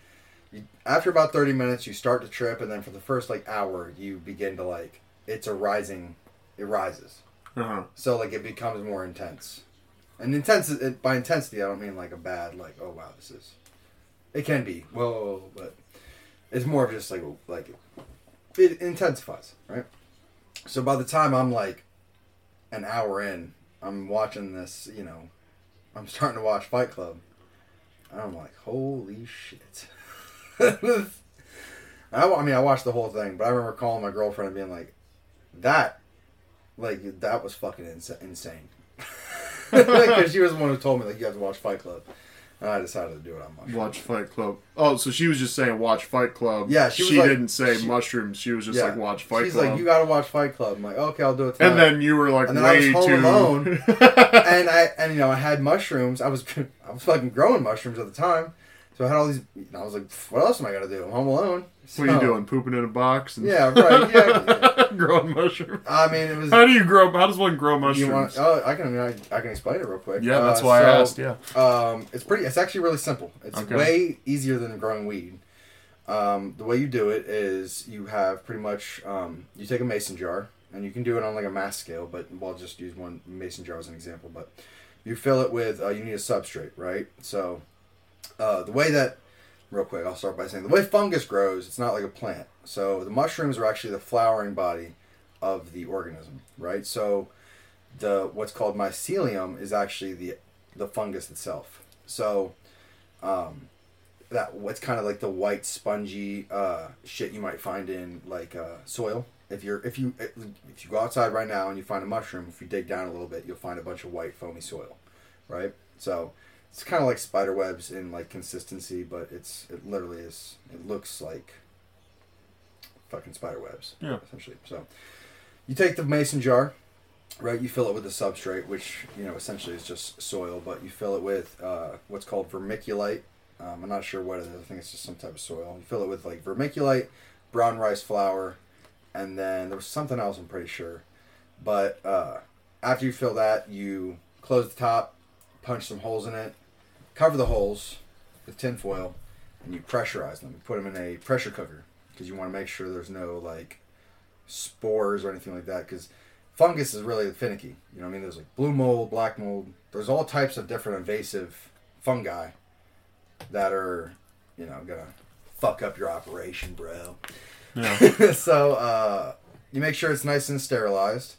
after about thirty minutes, you start to trip, and then for the first like hour, you begin to like, it's a rising, it rises. Uh huh. So like it becomes more intense, and intense it, by intensity I don't mean like a bad like oh wow this is, it can be whoa but it's more of just like like it intensifies right. So by the time I'm like an hour in, I'm watching this you know, I'm starting to watch Fight Club, and I'm like holy shit. I, I mean I watched the whole thing, but I remember calling my girlfriend and being like, that like that was fucking insa- insane. Because she was the one who told me like you have to watch Fight Club, and I decided to do it on mushrooms. Watch Fight Club. Oh, so she was just saying watch Fight Club. Yeah, she was like- didn't say she- mushrooms. She was just like watch Fight She's Club. She's like, you got to watch Fight Club. I'm like, okay, I'll do it. and then you were like And then I was home too. alone. and I and you know I had mushrooms. I was I was fucking growing mushrooms at the time, so I had all these. And I was like, what else am I gonna do? I'm home alone. what are you doing? Pooping in a box? And Yeah, right. Yeah. growing mushrooms. I mean, it was. How do you grow? How does one grow mushrooms? You want? Oh, I can. I, I can explain it real quick. yeah, that's Uh, why so, I asked. Yeah. Um, it's pretty. It's actually really simple. It's Okay. way easier than growing weed. Um, the way you do it is you have pretty much um, you take a mason jar and you can do it on like a mass scale, but we'll just use one mason jar as an example. But you fill it with uh, you need a substrate, right? So uh, the way that real quick, I'll start by saying the way fungus grows, it's not like a plant. So the mushrooms are actually the flowering body of the organism, right? So the what's called mycelium is actually the the fungus itself. So um, that what's kind of like the white spongy uh, shit you might find in like uh, soil. If you're if you if you go outside right now and you find a mushroom, if you dig down a little bit, you'll find a bunch of white foamy soil, right? So it's kind of like spider webs in like consistency, but it's it literally is. It looks like fucking spider webs, Yeah. essentially. So you take the mason jar, right? You fill it with a substrate, which you know essentially is just soil, but you fill it with uh, what's called vermiculite. Um, I'm not sure what it is. I think it's just some type of soil. You fill it with like vermiculite, brown rice flour, and then there was something else. I'm pretty sure. But uh, after you fill that, you close the top, punch some holes in it, cover the holes with tin foil, and you pressurize them. You put them in a pressure cooker because you want to make sure there's no like spores or anything like that. Because fungus is really finicky. You know what I mean? There's like blue mold, black mold. There's all types of different invasive fungi that are, you know, gonna fuck up your operation, bro. Yeah. so uh, you make sure it's nice and sterilized,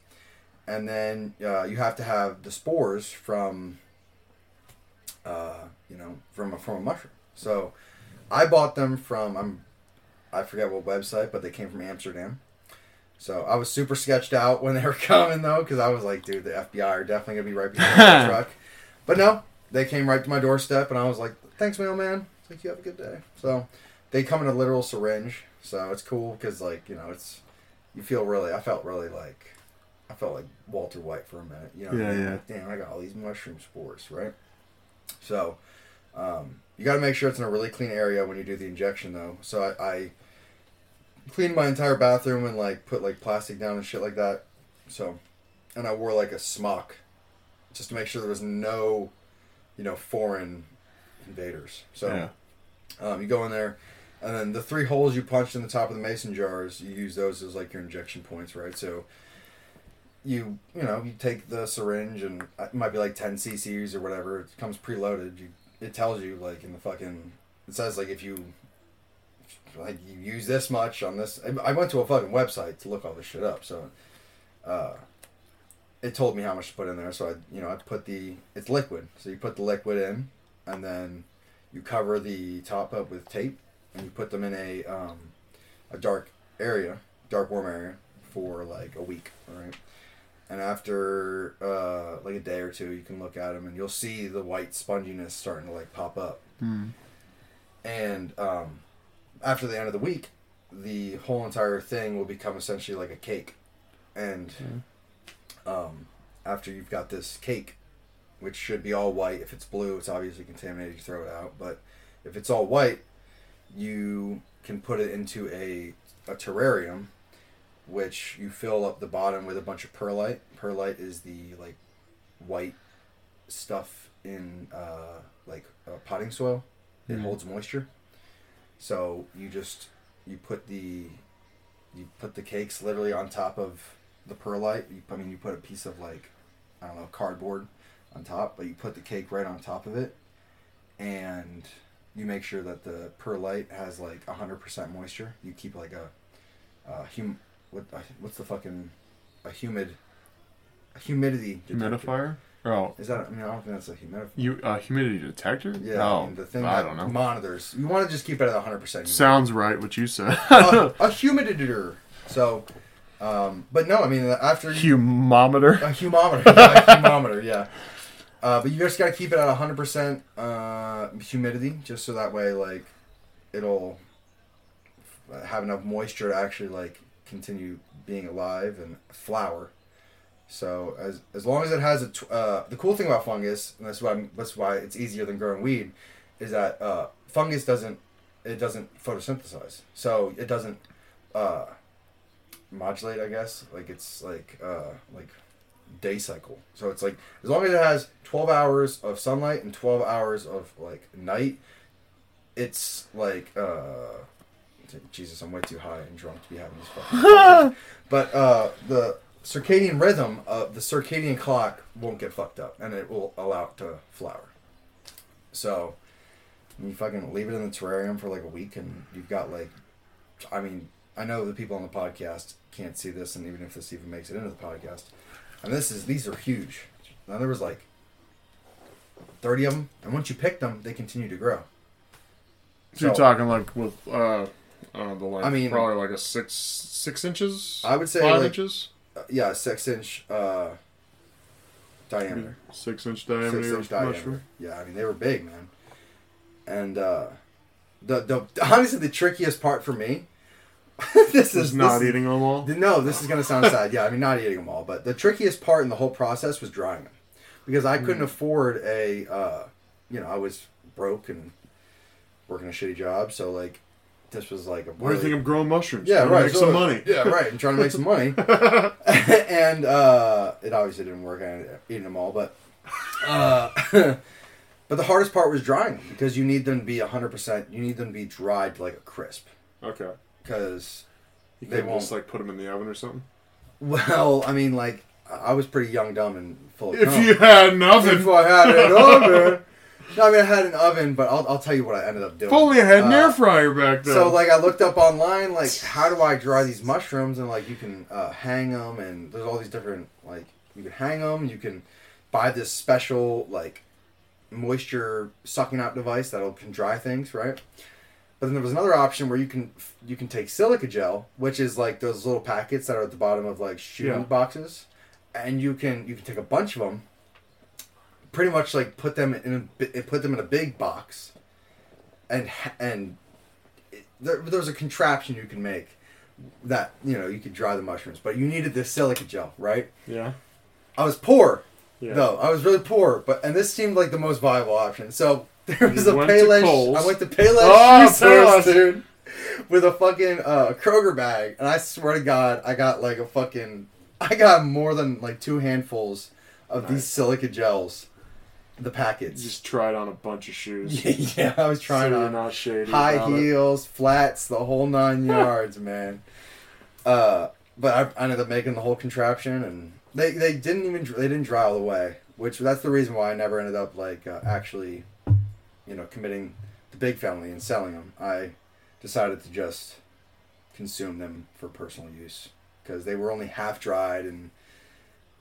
and then uh, you have to have the spores from, uh, you know, from a, from a mushroom. So I bought them from I'm, I forget what website, but they came from Amsterdam. So I was super sketched out when they were coming though, because I was like, dude, the FBI are definitely gonna be right behind the truck. But no, they came right to my doorstep, and I was like, thanks, mailman. It's like you have a good day. So they come in a literal syringe, so it's cool because like you know it's you feel really. I felt really like I felt like Walter White for a minute. You know, what I Yeah, mean? yeah. Like, damn, I got all these mushroom spores, right? So um, you got to make sure it's in a really clean area when you do the injection, though. So I, I cleaned my entire bathroom and like put like plastic down and shit like that. So, and I wore like a smock just to make sure there was no, you know, foreign invaders. So Yeah. um, you go in there, and then the three holes you punched in the top of the mason jars, you use those as like your injection points, right? So you you know you take the syringe and it might be like 10 cc's or whatever. It comes preloaded. You it tells you like in the fucking it says like if you like you use this much on this. I- went to a fucking website to look all this shit up, so uh, it told me how much to put in there. So I you know I put the it's liquid, so you put the liquid in, and then you cover the top up with tape, and you put them in a um, a dark area, dark warm area for like a week, all right? And after uh, like a day or two, you can look at them and you'll see the white sponginess starting to like pop up. Hmm. And um, after the end of the week, the whole entire thing will become essentially like a cake. And um, after you've got this cake, which should be all white, if it's blue, it's obviously contaminated. You throw it out. But if it's all white, you can put it into a a terrarium, which you fill up the bottom with a bunch of perlite. Perlite is the like white stuff in uh, like uh, potting soil. It Mhm. holds moisture. So you just you put the you put the cakes literally on top of the perlite. You, I mean, you put a piece of like I don't know cardboard on top, but you put the cake right on top of it, and you make sure that the perlite has like hundred percent moisture. You keep like a, uh hum what uh, what's the fucking a humid a humidity detector. Humidifier? Oh, Is that? I mean, I don't think that's a humidifier. you uh, humidity detector? Yeah, Oh, I mean, the thing I that don't know. monitors. You want to just keep it at hundred percent. Sounds right. What you said. a, a humiditor. So, um, but no, I mean after you, Humometer. a humometer, yeah, a humometer, yeah. Uh, but you just gotta keep it at hundred percent uh, humidity, just so that way, like, it'll have enough moisture to actually like continue being alive and flower. So as as long as it has a tw- uh, the cool thing about fungus, and that's why I'm, that's why it's easier than growing weed, is that uh, fungus doesn't it doesn't photosynthesize, so it doesn't uh, modulate. I guess like it's like uh, like day cycle. So it's like as long as it has twelve hours of sunlight and twelve hours of like night, it's like uh, Jesus, I'm way too high and drunk to be having these fucking. but uh, the circadian rhythm of the circadian clock won't get fucked up, and it will allow it to flower. So you fucking leave it in the terrarium for like a week, and you've got like, I mean, I know the people on the podcast can't see this, and even if this even makes it into the podcast, and this is these are huge. Now there was like thirty of them, and once you pick them, they continue to grow. So you're talking like with uh, I the length. I mean- probably like a six six inches. I would say, five like- inches. Uh, yeah, six inch uh, diameter. Six inch diameter. Six inch diameter. mushroom. Yeah, I mean they were big, man. And uh, the the honestly the trickiest part for me. this Is is not this eating them all. No, this is gonna sound sad. Yeah, I mean not eating them all, but the trickiest part in the whole process was drying them, because I couldn't afford a, uh, you know, I was broke and working a shitty job, so like, this was like a. Why do you think I'm growing mushrooms? Yeah, right. Make so- some money. Yeah, right. I'm trying to make some money, and uh, it obviously didn't work. I ended up eating them all, but uh, but the hardest part was drying them because you need them to be 100. percent You need them to be dried like a crisp Okay. because You They won't. like put them in the oven or something. Well, I mean, like I was pretty young, dumb, and full of. If cum. you had nothing, if I had an oven, no, I mean I had an oven, but I'll, I'll tell you what I ended up doing. I had an Uh, air fryer back then. So like I looked up online, like how do I dry these mushrooms, and like you can uh, hang them, and there's all these different like you can hang them, you can buy this special like moisture sucking out device that'll can dry things, right? But then there was another option where you can you can take silica gel, which is like those little packets that are at the bottom of like shoe Yeah. boxes, and you can you can take a bunch of them, pretty much like put them in a, put them in a big box, and and it, there, there's a contraption you can make that you know you could dry the mushrooms, but you needed this silica gel, right? yeah. I was poor Yeah. though. I was really poor, but and this seemed like the most viable option. So there was You a Payless. I went to Payless Oh, Payless. dude, with a fucking uh, Kroger bag, and I swear to God, I got like a fucking, I got more than like two handfuls of these silica gels, the You packets. just tried on a bunch of shoes. yeah, I was trying so on not shady. high about it. heels, flats, the whole nine yards, man. Uh, but I, I ended up making the whole contraption, and they they didn't even they didn't dry all the way, which that's the reason why I never ended up like uh, actually, you know, committing the big family and selling them. I decided to just consume them for personal use because they were only half dried and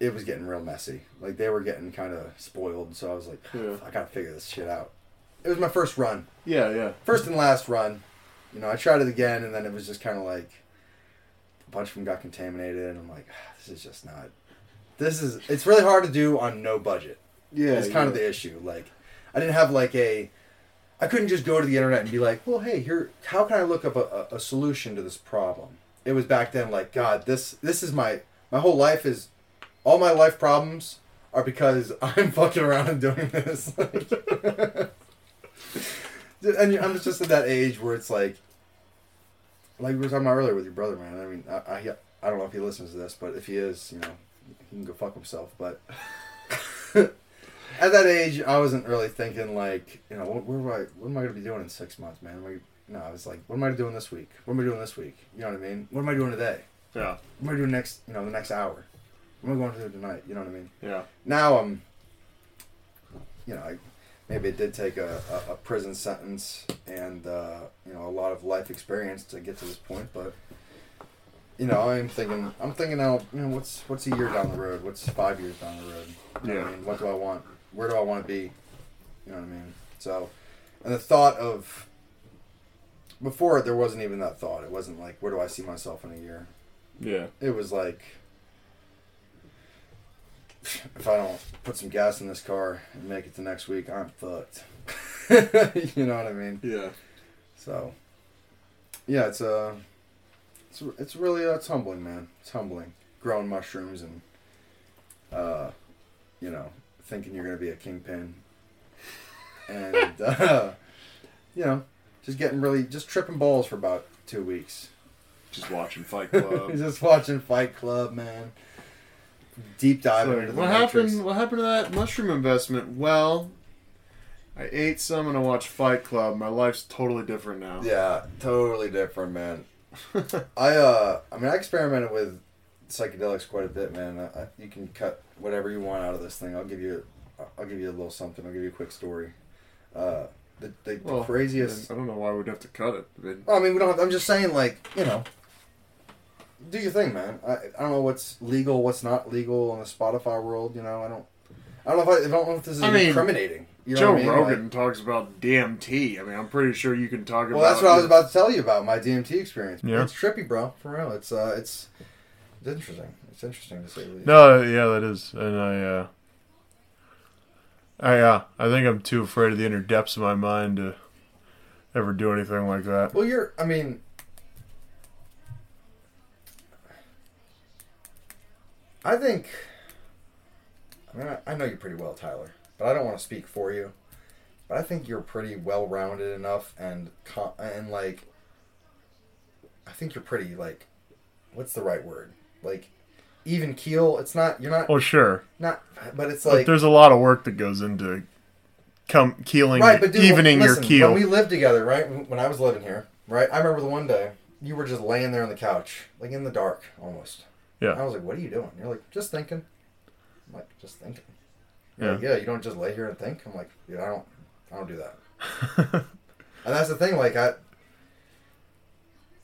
it was getting real messy. Like they were getting kind of spoiled, so I was like, Yeah. I gotta figure this shit out. It was my first run Yeah, yeah. first and last run, you know, I tried it again, and then it was just kind of like a bunch of them got contaminated, and I'm like, "Ah, this is just not. This is. It's really hard to do on no budget. Yeah. it's kind of the issue. Like, I didn't have like a. I couldn't just go to the internet and be like, well, hey, here, how can I look up a, a, a solution to this problem? It was back then like, God, this this is my my whole life is, all my life problems are because I'm fucking around and doing this. and I'm just at that age where it's like, like we were talking about earlier with your brother, man. I mean, I, I, I don't know if he listens to this, but if he is, you know, he can go fuck himself. But at that age, I wasn't really thinking like, you know, what, where am I, what am I going to be doing in six months, man? I, no, I was like, what am I doing this week? What am I doing this week? You know what I mean? What am I doing today? Yeah. What am I doing next, you know, the next hour? What am I going to do tonight? You know what I mean? Yeah. now I'm, you know, I, maybe it did take a, a, a prison sentence and uh, you know a lot of life experience to get to this point, but you know I'm thinking I'm thinking now you know what's what's a year down the road, what's five years down the road, you know what I Yeah. mean, what do I want, where do I want to be, you know what I mean? So, and the thought of before there wasn't even that thought. It wasn't like where do I see myself in a year. Yeah. It was like if I don't put some gas in this car and make it to next week, I'm fucked. you know what I mean? Yeah. So, yeah, it's uh, it's it's really uh, it's humbling, man. It's humbling growing mushrooms and uh, you know, thinking you're gonna be a kingpin, and uh, you know, just getting really just tripping balls for about two weeks. Just watching Fight Club. just watching Fight Club, man. Deep diving So, into the what Matrix. happened? What happened to that mushroom investment? Well, I ate some and I watched Fight Club. My life's totally different now. Yeah, totally different, man. I uh, I mean, I experimented with psychedelics quite a bit, man. I, I, you can cut whatever you want out of this thing. I'll give you, I'll give you a little something. I'll give you a quick story. Uh, the the Well, craziest. I don't know why we'd have to cut it. I mean, Well, I mean, we don't. Have, I'm just saying, like, you know, do your thing, man. I, I don't know what's legal, what's not legal in the Spotify world. You know, I don't. I don't know if I, I don't know if this is I mean- incriminating. You know Joe I mean? Rogan Like- talks about DMT. I mean, I'm pretty sure you can talk about. well, that's what I was about to tell you about my DMT experience. Yeah. It's trippy, bro. For real, it's uh, it's it's interesting. It's interesting to say the least. No, yeah, that is, and I, uh, I, uh, I think I'm too afraid of the inner depths of my mind to ever do anything like that. Well, you're. I mean, I think. I mean, I, I know you pretty well, Tyler, but I don't want to speak for you. But I think you're pretty well-rounded enough, and and like, I think you're pretty like, what's the right word? Like, even keel. It's not. You're not. Oh, sure, Not. But it's but like. there's a lot of work that goes into come keeling, Right, but dude, evening listen, your keel. When we lived together, right? When I was living here, right? I remember the one day you were just laying there on the couch, like in the dark, almost. Yeah. I was like, "What are you doing?" You're like, "Just thinking." I'm like, "Just thinking." You're Yeah. like, yeah. You don't just lay here and think. I'm like, "Yeah, I don't. I don't do that." and that's the thing. Like, I.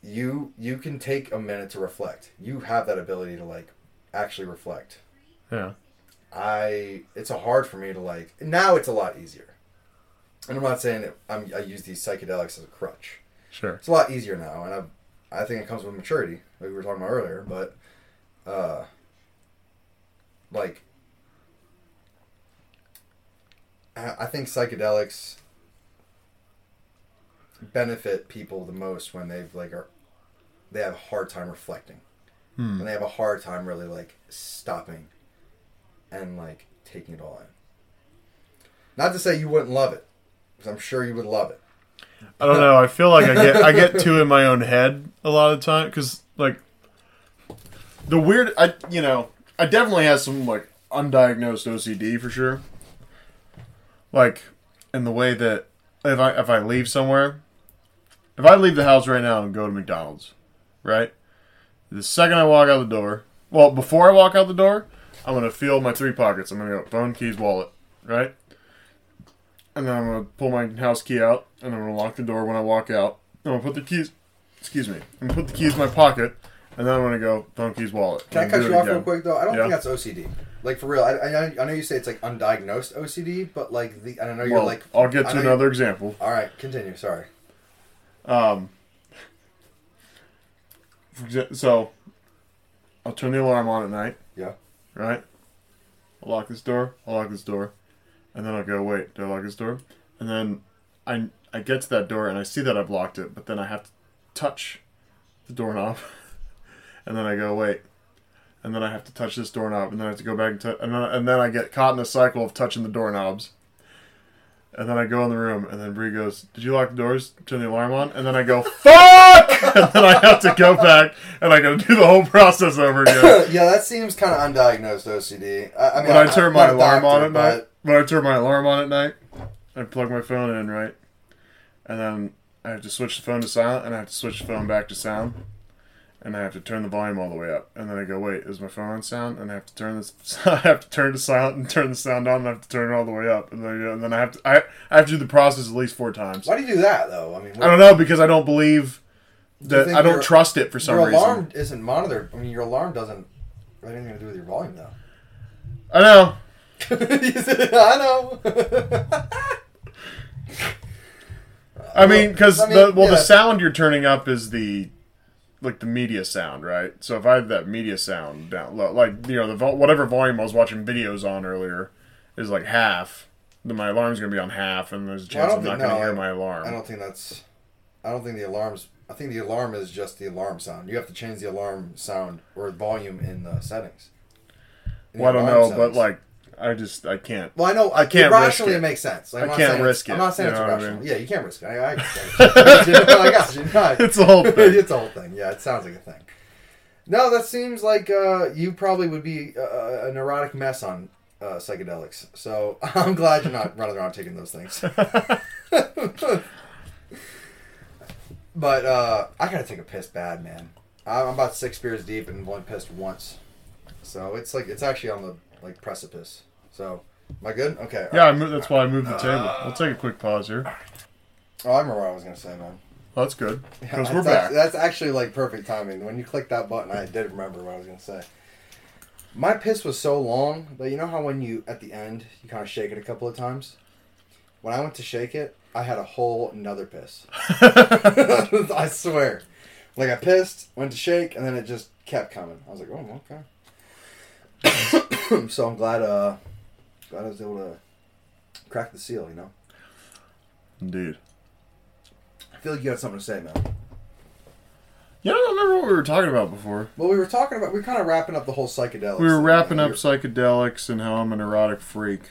You you can take a minute to reflect. You have that ability to like actually reflect. yeah, I it's a hard for me to like now it's a lot easier. And I'm not saying that I'm, I use these psychedelics as a crutch. sure. It's a lot easier now, and I I think it comes with maturity, like we were talking about earlier. But uh, like I think psychedelics benefit people the most when they've like are they have a hard time reflecting Hmm. and they have a hard time really like stopping and like taking it all in. Not to say you wouldn't love it, because I'm sure you would love it. I don't know. I feel like I get I get too in my own head a lot of the time because like the weird I you know I definitely have some like undiagnosed OCD for sure. Like in the way that if I if I leave somewhere, if I leave the house right now and go to McDonald's, right? The second I walk out the door, well, before I walk out the door, I'm gonna feel my three pockets. I'm gonna go phone, keys, wallet, right? And then I'm gonna pull my house key out, and I'm gonna lock the door when I walk out. I'm gonna put the keys, excuse me, I'm gonna put the keys in my pocket, and then I'm gonna go phone, keys, wallet. Can I cut you off again. real quick though? I don't Yeah. think that's OCD. Like for real, I, I, I know you say it's like undiagnosed OCD, but like the I know you're Well, like. I'll get to another example. All right, continue. Sorry. Um, so I'll turn the alarm on at night. Yeah. Right. I'll lock this door. I'll lock this door, and then I'll go. Wait, did I lock this door? And then I I get to that door and I see that I've locked it, but then I have to touch the doorknob, and then I go wait, and then I have to touch this doorknob, and then I have to go back and touch, and then and then I get caught in a cycle of touching the doorknobs. And then I go in the room, and then Bree goes, "Did you lock the doors? Turn the alarm on?" And then I go, "Fuck!" and then I have to go back, and I got to do the whole process over again. yeah, that seems kind of undiagnosed OCD. I, I mean, When I turn I'm my alarm on doctor, at night, when I turn my alarm on at night, I plug my phone in, right, and then I have to switch the phone to silent, and I have to switch the phone back to sound, and I have to turn the volume all the way up, and then I go, "Wait, is my phone on sound?" And I have to turn this, I have to turn to silent and turn the sound on, and I have to turn it all the way up, and then and then I have to I, I have to do the process at least four times. Why do you do that though? I mean, I don't know because I don't believe that think I don't trust it for some your reason. Your alarm isn't monitored. I mean, your alarm doesn't have anything to do with your volume though. I know. I know. I mean, because I mean, the well, yeah. the sound you're turning up is the like the media sound, right? So if I have that media sound down like you know the vol- whatever volume I was watching videos on earlier is like half, then my alarm's gonna be on half, and there's a chance don't I'm not think- gonna no, hear I- my alarm. I don't think that's. I don't think the alarms. I think the alarm is just the alarm sound. You have to change the alarm sound or volume in the settings. In well, I don't know, but like I just I can't. Well, I know. I can't rationally it. it makes sense. Like, I I'm not can't saying risk it's- I'm not saying you it's what I mean? Yeah, you can't risk it. I, I, I. I got you. No, It's a whole thing. it's a whole thing. Yeah, it sounds like a thing. No, that seems like uh, you probably would be uh, a neurotic mess on uh, psychedelics. So I'm glad you're not running around taking those things. but uh, I gotta take a piss bad, man. I'm about six beers deep and one pissed once. So it's like it's actually on the like precipice. So am I good? Okay. Yeah, I moved, that's why I moved the table. We'll take a quick pause here. Oh, I remember what I was gonna say, man. Well, that's good because we're that's back. act- that's actually like perfect timing. When you clicked that button, I did remember what I was gonna say. My piss was so long that you know how when you at the end you kind of shake it a couple of times. when I went to shake it, I had a whole another piss. I swear. Like I pissed, went to shake, and then it just kept coming. I was like, oh, okay. so I'm glad, uh, I was able to crack the seal. You know, Indeed. I feel like you had something to say, man. Yeah, I don't remember what we were talking about before. Well, we were talking about we were kind of wrapping up the whole psychedelics. We were thing, wrapping up psychedelics and how I'm an erotic freak.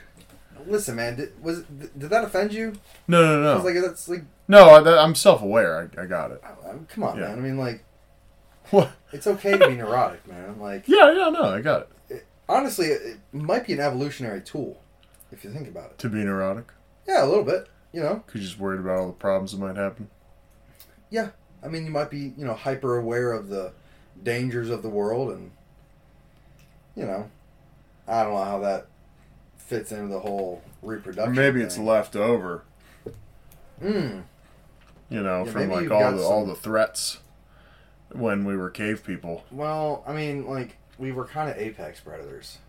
Listen, man, did, was did that offend you? No, no, no. was like, that's like, no, I, I'm self-aware. I, I got it. Oh, I- I- come on, Yeah. man. I mean, like, What? it's okay to be neurotic, man. Like, Yeah, yeah, no, I got it. Honestly, it, it might be an evolutionary tool if you think about it. To be neurotic, Yeah, a little bit. You know, because you're just worried about all the problems that might happen. yeah. I mean, you might be, you know, hyper aware of the dangers of the world, and you know, I don't know how that fits into the whole Or reproduction. maybe it's left over, Mm. you know, Yeah, from like all the all the threats when we were cave people. Well, I mean, like we were kind of apex predators.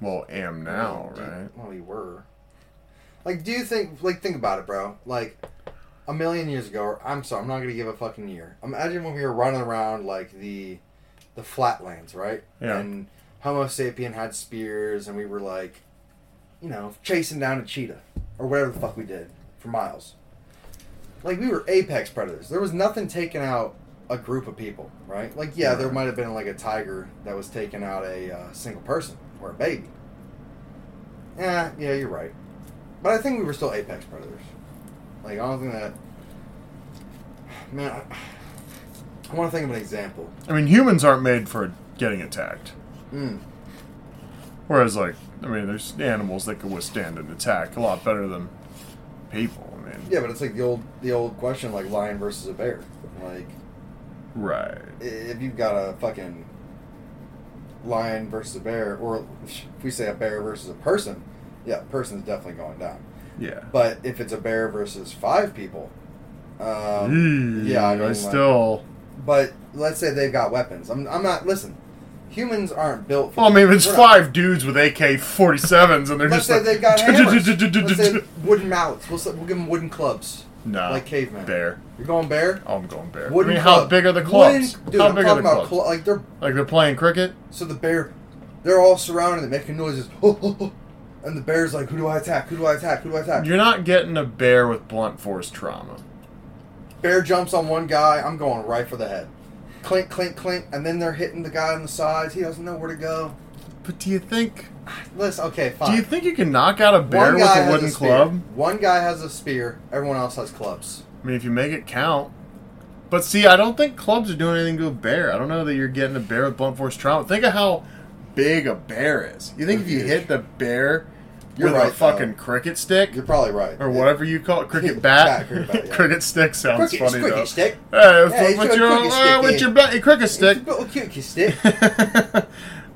Well, am now, Do- right? Well, we were. Like, do you think? Like, think about it, bro. Like, a million years ago. Or, I'm sorry, I'm not gonna give a fucking year. Imagine when we were running around like the, the flatlands, right? Yeah. And Homo sapien had spears, and we were like, you know, chasing down a cheetah or whatever the fuck we did for miles. Like, we were apex predators. There was nothing taking out a group of people, right? Like, yeah, there might have been like a tiger that was taking out a uh, single person or a baby. Yeah, yeah, you're right. But I think we were still apex predators. Like, I don't think that. Man, I, I want to think of an example. I mean, humans aren't made for getting attacked. Mm. Whereas, like, I mean, there's animals that can withstand an attack a lot better than people. I mean, Yeah, but it's like the old the old question, like lion versus a bear. Like, right? if you've got a fucking lion versus a bear, or if we say a bear versus a person, yeah, person's definitely going down. Yeah. But if it's a bear versus five people, um, Eee, yeah, I mean, I like- still. But let's say they've got weapons. I'm, I'm not. Listen, humans aren't built. for Well, I mean, if it's we're not- five dudes with AK-47s and they're Let's just say like, they've got hammers. Let's say wooden mallets. We'll, say, we'll give them wooden clubs. no, like cavemen. bear. You're going bear. Oh, I'm going bear. Wooden I mean, how big are the clubs? Wooden, dude, how I'm big are talking the about clubs? cl- like they're like they're playing cricket? so the bear, they're all surrounding and making noises. and the bear's like, "Who do I attack? Who do I attack? Who do I attack?" You're not getting a bear with blunt force trauma. Bear jumps on one guy. I'm going right for the head. Clink, clink, clink, and then they're hitting the guy on the sides. He doesn't know where to go. But do you think? Listen, okay, fine. Do you think you can knock out a bear with a wooden spear. club? One guy has a spear. Everyone else has clubs. I mean, if you make it count. But see, I don't think clubs are doing anything to a bear. I don't know that you're getting a bear with blunt force trauma. Think of how big a bear is. You think if you hit the bear You're with a right, fucking though. cricket stick You're probably right. or Yeah. whatever you call it, cricket Bat, bat, cricket bat, yeah. cricket stick sounds Cricket, funny cricket though. stick. Hey, Yeah, what's your cricket uh, stick, what's yeah. your cricket stick. a little cute stick.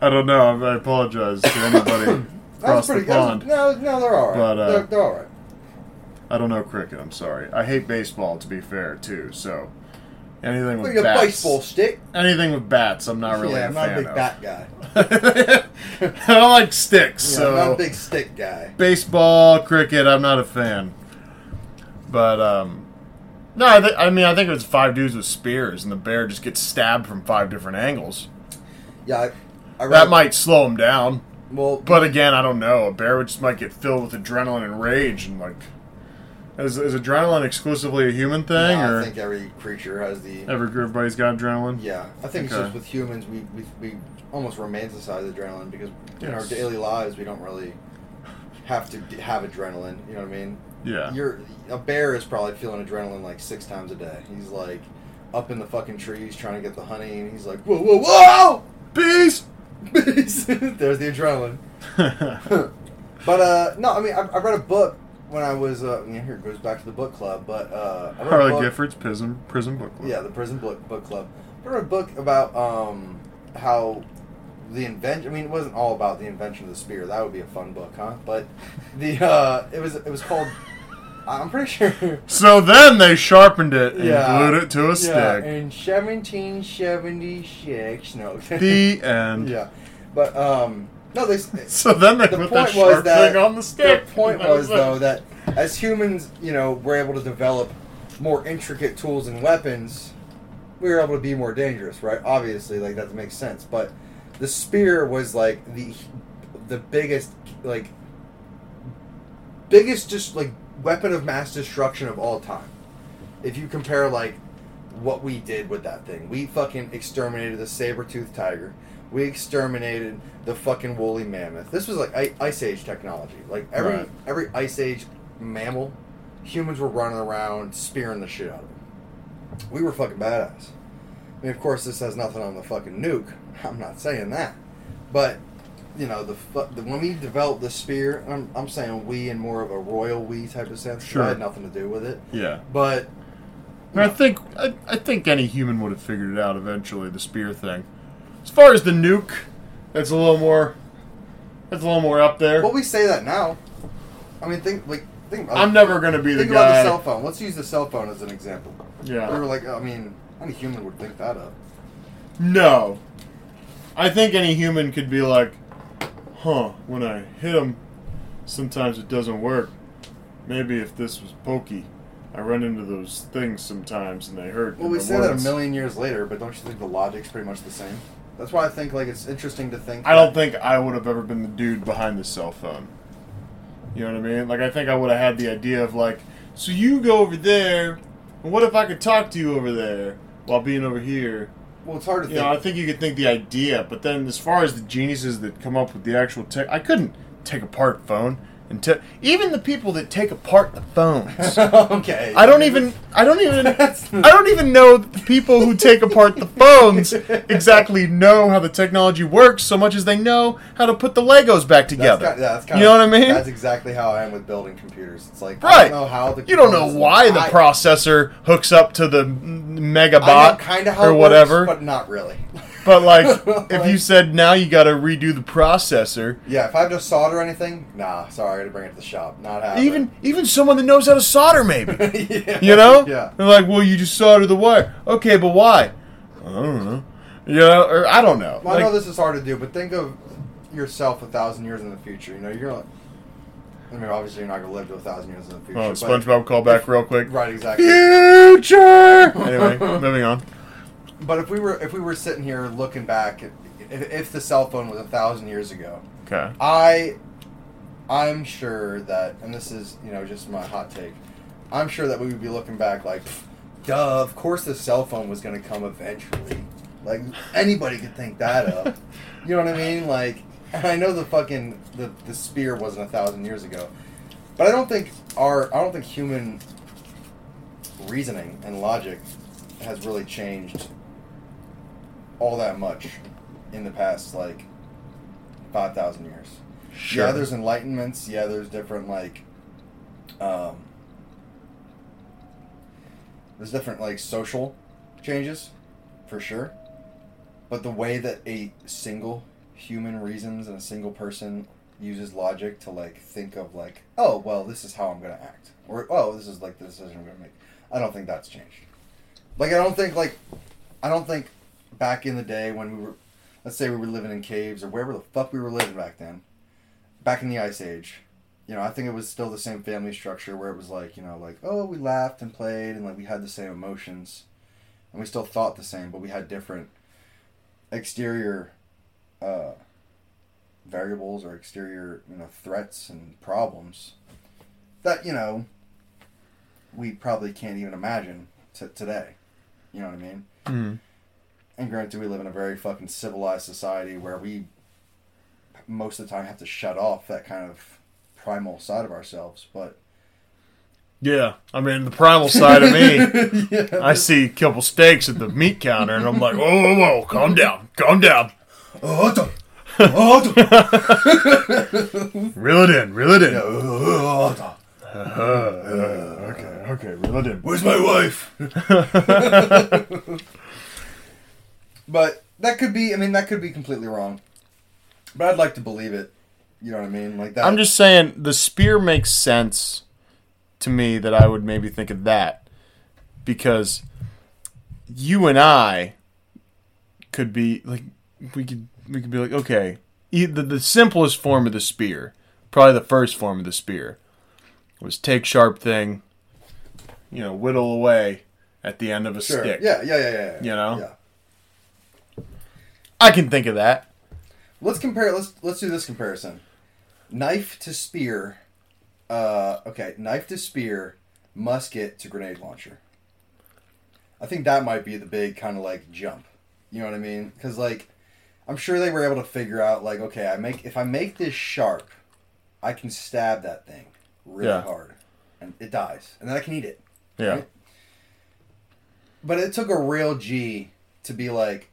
I don't know. I apologize to anybody across the pretty good. pond. No, no, they're all right. But, uh, they're, they're all right. I don't know cricket. I'm sorry. I hate baseball. To be fair, too. So anything with Like a bats, baseball stick. anything with bats, I'm not really a fan of. yeah, a I'm not a fan big of. bat guy. I don't like sticks. Yeah, so I'm not a big stick guy. baseball, cricket, I'm not a fan. But um, no, I, th- I mean I think it was five dudes with spears, and the bear just gets stabbed from five different angles. Yeah, I, I. That might slow him down. Well, But again, I don't know. A bear would just might get filled with adrenaline and rage, and like, is, is adrenaline exclusively a human thing, no, or I think every creature has the. every everybody's got adrenaline? Yeah, I think it's Okay. just with humans we, we, we almost romanticize adrenaline because in our Yes. daily lives we don't really have to d- have adrenaline. You know what I mean? Yeah. You're a bear is probably feeling adrenaline like six times a day. He's like up in the fucking trees trying to get the honey, and he's like, whoa, whoa, whoa! Bees. There's the adrenaline. But uh, no, I mean, I, I read a book when I was. Uh, here it goes back to the book club. But uh, I Harley book- Gifford's prison prison book club. Yeah, the prison book book club. I read a book about um, how the invention. I mean, it wasn't all about the invention of the spear. That would be a fun book, huh? But the uh, it was it was called. I'm pretty sure. So then they sharpened it and Yeah. glued it to a Yeah, stick. in 1776. No. The end. yeah, but um, no, they. So then they The put point that was sharp that thing on the stick. The point was though that as humans, you know, we're able to develop more intricate tools and weapons, we were able to be more dangerous, right? Obviously, like that makes sense. But the spear was like the the biggest, like biggest, just like weapon of mass destruction of all time. If you compare like what we did with that thing, we fucking exterminated the saber-toothed tiger. We exterminated the fucking woolly mammoth. This was like I- ice age technology. Like every Right. every ice age mammal, humans were running around spearing the shit out of them. We were fucking badass. I mean, of course, this has nothing on the fucking nuke. I'm not saying that, but you know, the, the when we developed the spear, I'm, I'm saying we in more of a royal we type of sense. Sure. I had nothing to do with it, Yeah. but And I think I, I think any human would have figured it out eventually. The spear thing. As far as the nuke, that's a little more. That's a little more up there. well, we say that now. I mean, think like think. About, I'm never gonna be the guy. think about the cell phone. Let's use the cell phone as an example. We yeah. were like, I mean, any human would think that up. No. I think any human could be like, huh, when I hit him, sometimes it doesn't work. Maybe if this was pokey, I run into those things sometimes and they hurt. Well, we say that a million years later, but don't you think the logic's pretty much the same? That's why I think like it's interesting to think. I don't think I would have ever been the dude behind the cell phone. You know what I mean? Like, I think I would have had the idea of, like, so you go over there, and what if I could talk to you over there while being over here? Well, it's hard to You think. know, I think you could think the idea, but then as far as the geniuses that come up with the actual tech, I couldn't take apart phone and te- even the people that take apart the phones. okay. I don't even. I don't even. I don't even know the people who take apart the phones exactly know how the technology works so much as they know how to put the Legos back together. kind, yeah, that's you know what I mean? That's exactly how I am with building computers. It's like I Right. don't know how the You don't know why the I- processor hooks up to the I megabot kind of or whatever, works, but not really. but like if you said now you got to redo the processor, Yeah, if I have to solder anything, nah, sorry, I got to bring it to the shop. Not happening. even even someone that knows how to solder, maybe. yeah. You know? Yeah. They're like, well, you just solder the wire. Okay, but why? I don't know. You know, or I don't know. Well, I Like, know this is hard to do, but think of yourself a thousand years in the future. You know, you're like, I mean, obviously you're not gonna live to a thousand years in the oh, future. oh, but- SpongeBob call back real quick. Right, exactly. Future. anyway, moving on. But if we were if we were sitting here looking back, if, if the cell phone was a thousand years ago, Okay. I, I'm sure that, and this is you know just my hot take, I'm sure that we would be looking back like, duh, of course the cell phone was going to come eventually. Like anybody could think that up. you know what I mean? Like, and I know the fucking the the spear wasn't a thousand years ago, but I don't think our I don't think human reasoning and logic has really changed all that much in the past like 5000 years. Sure. yeah there's enlightenments. Yeah there's different like um there's different like social changes for sure. But the way that a single human reasons and a single person uses logic to like think of like oh well this is how i'm gonna act or oh this is like the decision i'm gonna make i don't think that's changed. Like i don't think like i don't think back in the day when we were let's say we were living in caves or wherever the fuck we were living back then back in the ice age you know i think it was still the same family structure where it was like you know like oh we laughed and played and like we had the same emotions. And we still thought the same but we had different exterior uh, variables or exterior you know threats and problems that you know we probably can't even imagine t- today. You know what i mean? Mhm. And granted we live in a very fucking civilized society where we most of the time have to shut off that kind of primal side of ourselves but Yeah, I mean the primal side of me. yeah. I see a couple steaks at the meat counter, and I'm like, whoa, whoa, whoa, calm down, calm down, Oh, oh, reel it in, reel it in. Uh, okay, okay, reel it in. Where's my wife? But that could be. I mean, that could be completely wrong. But I'd like to believe it. You know what I mean? Like that. I'm just saying the spear makes sense to me that I would maybe think of that because you and I could be like we could we could be like okay the, the simplest form of the spear probably the first form of the spear was take sharp thing, you know, whittle away at the end of a Sure. stick. Yeah, yeah, yeah, yeah, yeah. You know? Yeah. I can think of that. Let's compare. Let's let's do this comparison. Knife to spear. Uh, okay, knife to spear, musket to grenade launcher. I think that might be the big kind of like jump. You know what I mean? Because like, I'm sure they were able to figure out like, okay, I make if I make this sharp, I can stab that thing really Yeah. hard, and it dies, and then I can eat it. Yeah. Right? But it took a real G to be like,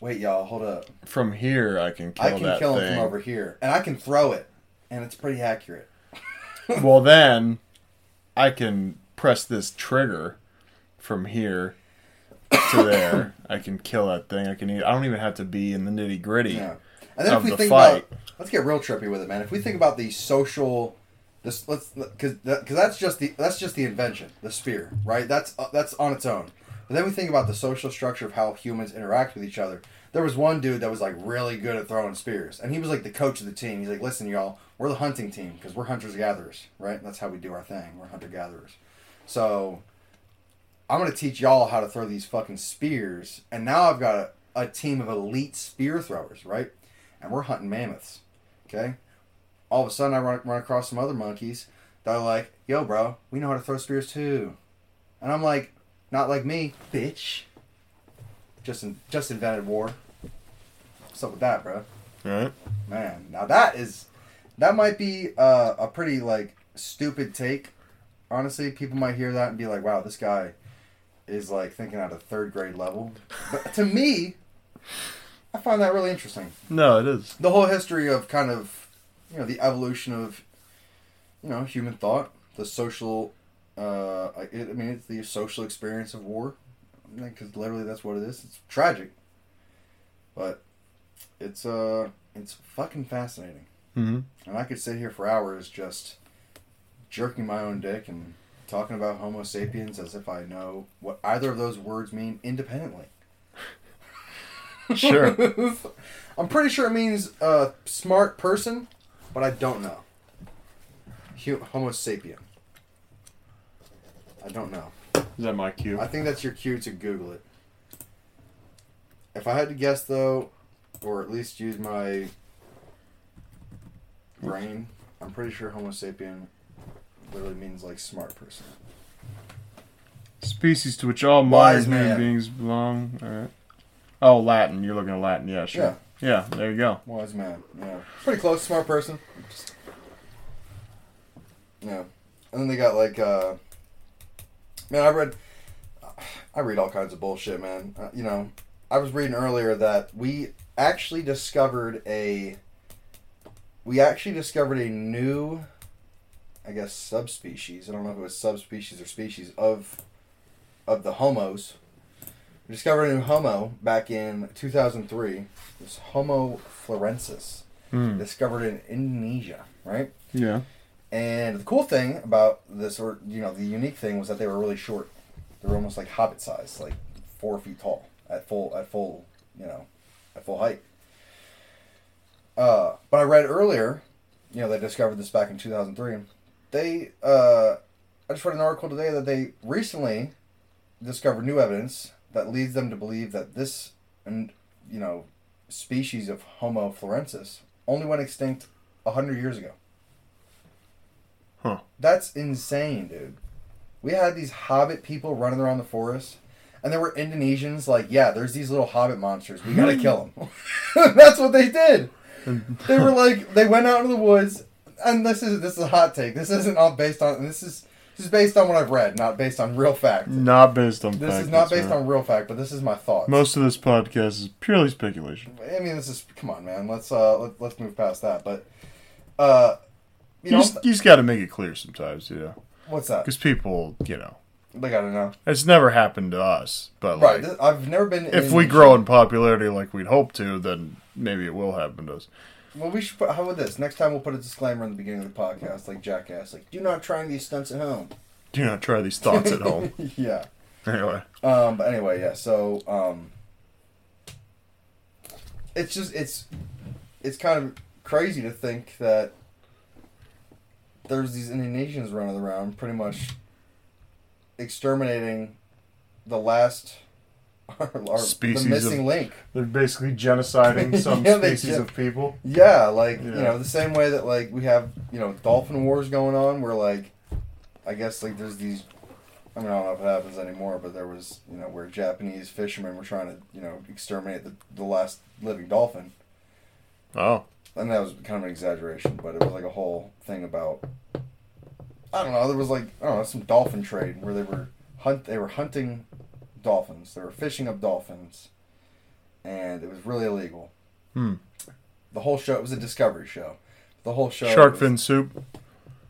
wait, y'all, hold up. From here, I can kill I can that kill him thing. from over here, and I can throw it, and it's pretty accurate. well, then I can press this trigger from here to there. I can kill that thing. I can eat. I don't even have to be in the nitty gritty. Yeah. And then if we the think fight. about, let's get real trippy with it, man. If we think about the social, this let's because because that's just the that's just the invention, the spear, right? That's uh, that's on its own. But then we think about the social structure of how humans interact with each other. There was one dude that was like really good at throwing spears, and he was like the coach of the team. He's like, "Listen, y'all, we're the hunting team because we're hunters gatherers, right? That's how we do our thing. We're hunter gatherers. So I'm gonna teach y'all how to throw these fucking spears, and now I've got a, a team of elite spear throwers, right? And we're hunting mammoths. Okay. All of a sudden, I run, run across some other monkeys that are like, "Yo, bro, we know how to throw spears too," and I'm like, "Not like me, bitch." Just in, just invented war. What's up with that, bro? Right? Man, now that is that might be uh, a pretty like stupid take. Honestly, people might hear that and be like, "Wow, this guy is like thinking at a third grade level." But to me, I find that really interesting. No, it is. The whole history of kind of you know the evolution of you know human thought, the social. Uh, I, I mean, it's the social experience of war, because literally that's what it is. It's tragic, but it's uh, it's fucking fascinating. hmm And I could sit here for hours just jerking my own dick and talking about Homo sapiens as if I know what either of those words mean independently. Sure. I'm pretty sure it means uh, smart person, but I don't know. Homo sapien. I don't know. Is that my cue? I think that's your cue to Google it. If I had to guess, though, or at least use my brain, I'm pretty sure Homo sapien literally means like smart person. Species to which all Wise modern human man. beings belong. All right. Oh, Latin. You're looking at Latin. Yeah, sure. Yeah. there you go. Wise man. Yeah. Pretty close. Smart person. Yeah. And then they got like, uh, man, I read, I read all kinds of bullshit, man. Uh, you know, I was reading earlier that we actually discovered a, we actually discovered a new, I guess, subspecies. I don't know if it was subspecies or species of, of the homos. We discovered a new homo back in 2003. This Homo florensis, Hmm. discovered in Indonesia, right? Yeah. And the cool thing about this, or you know, the unique thing was that they were really short. They were almost like hobbit size, like four feet tall at full at full, you know, at full height. Uh, but I read earlier, you know, they discovered this back in 2003. They, uh, I just read an article today that they recently discovered new evidence that leads them to believe that this, and you know, species of Homo florensis only went extinct hundred years ago. That's insane, dude. We had these hobbit people running around the forest, and there were Indonesians like, yeah, there's these little hobbit monsters. We gotta kill them. That's what they did. They were like, they went out into the woods, and this is this is a hot take. This isn't all based on. This is this is based on what I've read, not based on real fact. Not based on This fact. is not based right. on real fact, but this is my thought. Most of this podcast is purely speculation. I mean, this is come on, man. Let's uh let, let's move past that. But uh, you You, know, just, you just got to make it clear sometimes, you know, what's that? because people, you know, They gotta know. it's never happened to us. But Right. like, I've never been. if we grow in popularity like we'd hope to, then maybe it will happen to us. Well, we should put. How about this? Next time we'll put a disclaimer in the beginning of the podcast, like Jackass, like do not try these stunts at home. Do not try these thoughts at home. yeah. Anyway, Um. But anyway, yeah. So um. It's just it's, it's kind of crazy to think that. There's these Indonesians running around, pretty much exterminating the last our, our, Species the missing of- link. They're basically genociding some Yeah, species gen- of people. Yeah, like you know, the same way that like we have you know dolphin wars going on, where like I guess like there's these. I mean, I don't know if it happens anymore, but there was you know where Japanese fishermen were trying to you know exterminate the, the last living dolphin. Oh, and that was kind of an exaggeration, but it was like a whole thing about I don't know. There was like I don't know some dolphin trade where they were hunt they were hunting dolphins. They were fishing up dolphins, and it was really illegal. Hmm. The whole show it was a discovery show. The whole show shark was fin soup.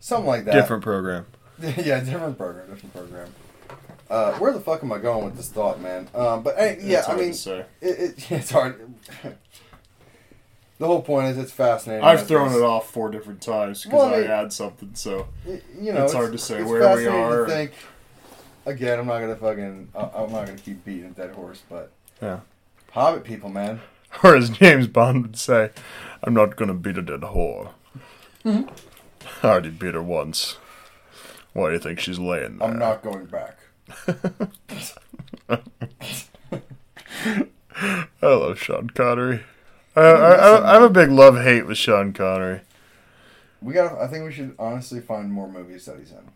something like that. Different program. yeah, different program, different program. Uh, where the fuck am I going with this thought, man? Um, but hey, yeah, It's I mean, to say. it, it, it's hard. the whole point is it's fascinating. I've It's- thrown it off four different times because Well, I I had something. So Y- you know, It's hard to say it's where we are. To think, again, I'm not gonna fucking, I'm not gonna keep beating a dead horse, but yeah. Hobbit people, man. Or as James Bond would say, I'm not gonna beat a dead whore. Mm-hmm. I already beat her once. Why do you think she's laying there? I'm not going back. I love Sean Connery. I, I, I, I have a big love hate with Sean Connery. We got. I think we should honestly find more movies that he's in.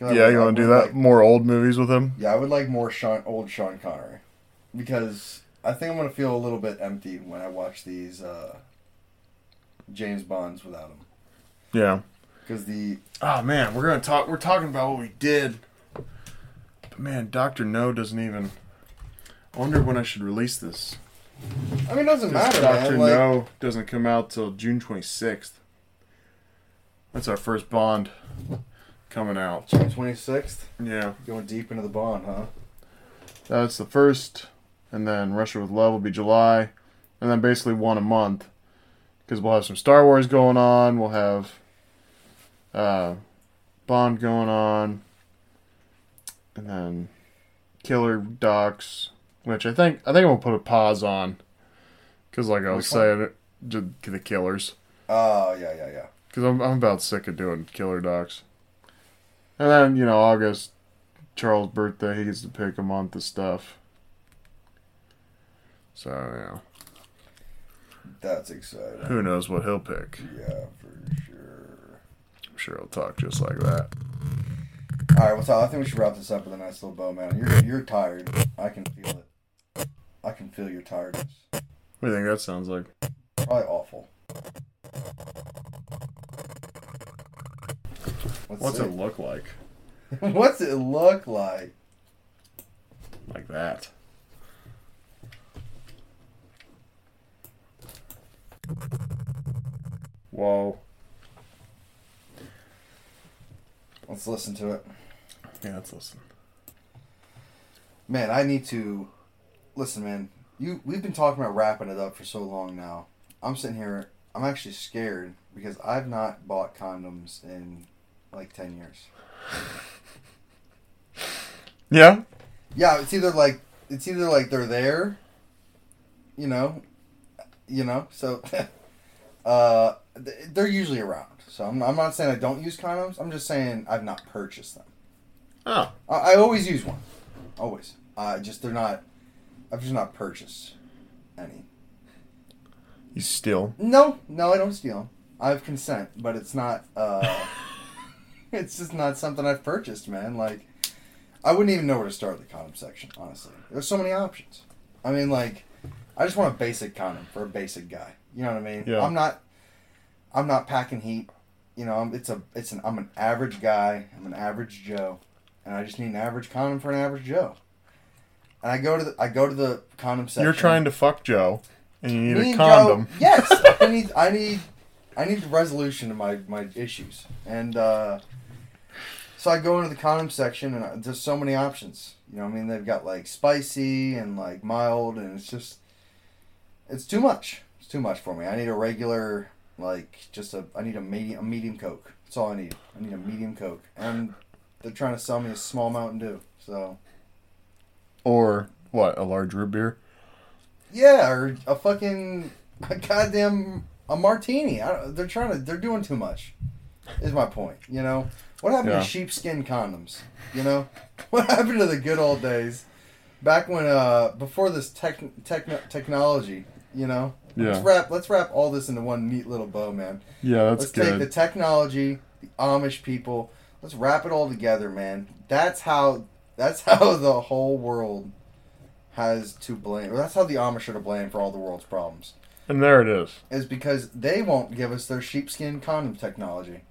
Yeah, would- you want to do that? like- More old movies with him? yeah, I would like more Sean, old Sean Connery, because I think I'm gonna feel a little bit empty when I watch these uh, James Bonds without him. Yeah. Because the Oh man, we're gonna talk. We're talking about what we did, but man, Doctor No doesn't even. I wonder when I should release this. I mean, it doesn't matter, Doctor man. Like, No doesn't come out till June twenty sixth. That's our first Bond coming out. June 26th, Yeah, going deep into the Bond, huh? that's the first, and then Russia with Love will be July, and then basically one a month, because we'll have some Star Wars going on. We'll have uh, Bond going on, and then Killer Docs, which I think I think I'm gonna put a pause on, because like I was Which saying, it, ju- the Killers, Oh yeah, yeah, yeah. because I'm I'm about sick of doing Killer Docs, and then you know August, Charles' birthday, he gets to pick a month of stuff. So yeah, That's exciting. who knows what he'll pick? Yeah, for sure. I'm sure he'll talk just like that. All right, well, Tyler, I think we should wrap this up with a nice little bow, man. You're you're tired. I can feel it. I can feel your tiredness. What do you think that sounds like? Probably awful. Let's What's see. it look like? What's it look like? Like that. Whoa. Let's listen to it. Yeah, let's listen. Man, I need to listen, man. You we've been talking about wrapping it up for so long now. I'm sitting here. I'm actually scared because I've not bought condoms in like ten years. Yeah? Yeah, it's either like it's either like they're there, you know, you know. So, uh, they're usually around. So I'm, I'm not saying I don't use condoms. I'm just saying I've not purchased them. Oh. I, I always use one, always. Uh, just they're not. I've just not purchased any. You still. No, no, I don't steal. I have consent, but it's not. Uh, it's just not something I've purchased, man. Like, I wouldn't even know where to start the condom section. Honestly, there's so many options. I mean, like, I just want a basic condom for a basic guy. You know what I mean? Yeah. I'm not. I'm not packing heat. You know, I'm, it's a. It's an. I'm an average guy. I'm an average Joe, and I just need an average condom for an average Joe. And I go to the. I go to the condom section. You're trying to fuck Joe, and you need Me a and condom. Joe- yes, I need, I need, I need resolution to my my issues, and uh, so I go into the condom section, and uh, there's so many options. You know, what I mean, they've got like spicy and like mild, and it's just, it's too much. It's too much for me. I need a regular, like, just a. I need a medium, a medium Coke. That's all I need. I need a medium Coke, and they're trying to sell me a small Mountain Dew. So Or, what, a large root beer? Yeah, or a fucking a goddamn a martini. I they're trying to. They're doing too much. Is my point. You know what happened Yeah. to sheepskin condoms? You know what happened to the good old days back when uh before this tech, tech technology. You know. Yeah. Let's wrap. Let's wrap all this into one neat little bow, man. Yeah, that's let's take the technology, the Amish people. Let's wrap it all together, man. That's how. That's how the whole world has to blame. Or that's how the Amish are to blame for all the world's problems. And there it is. Is because they won't give us their sheepskin condom technology,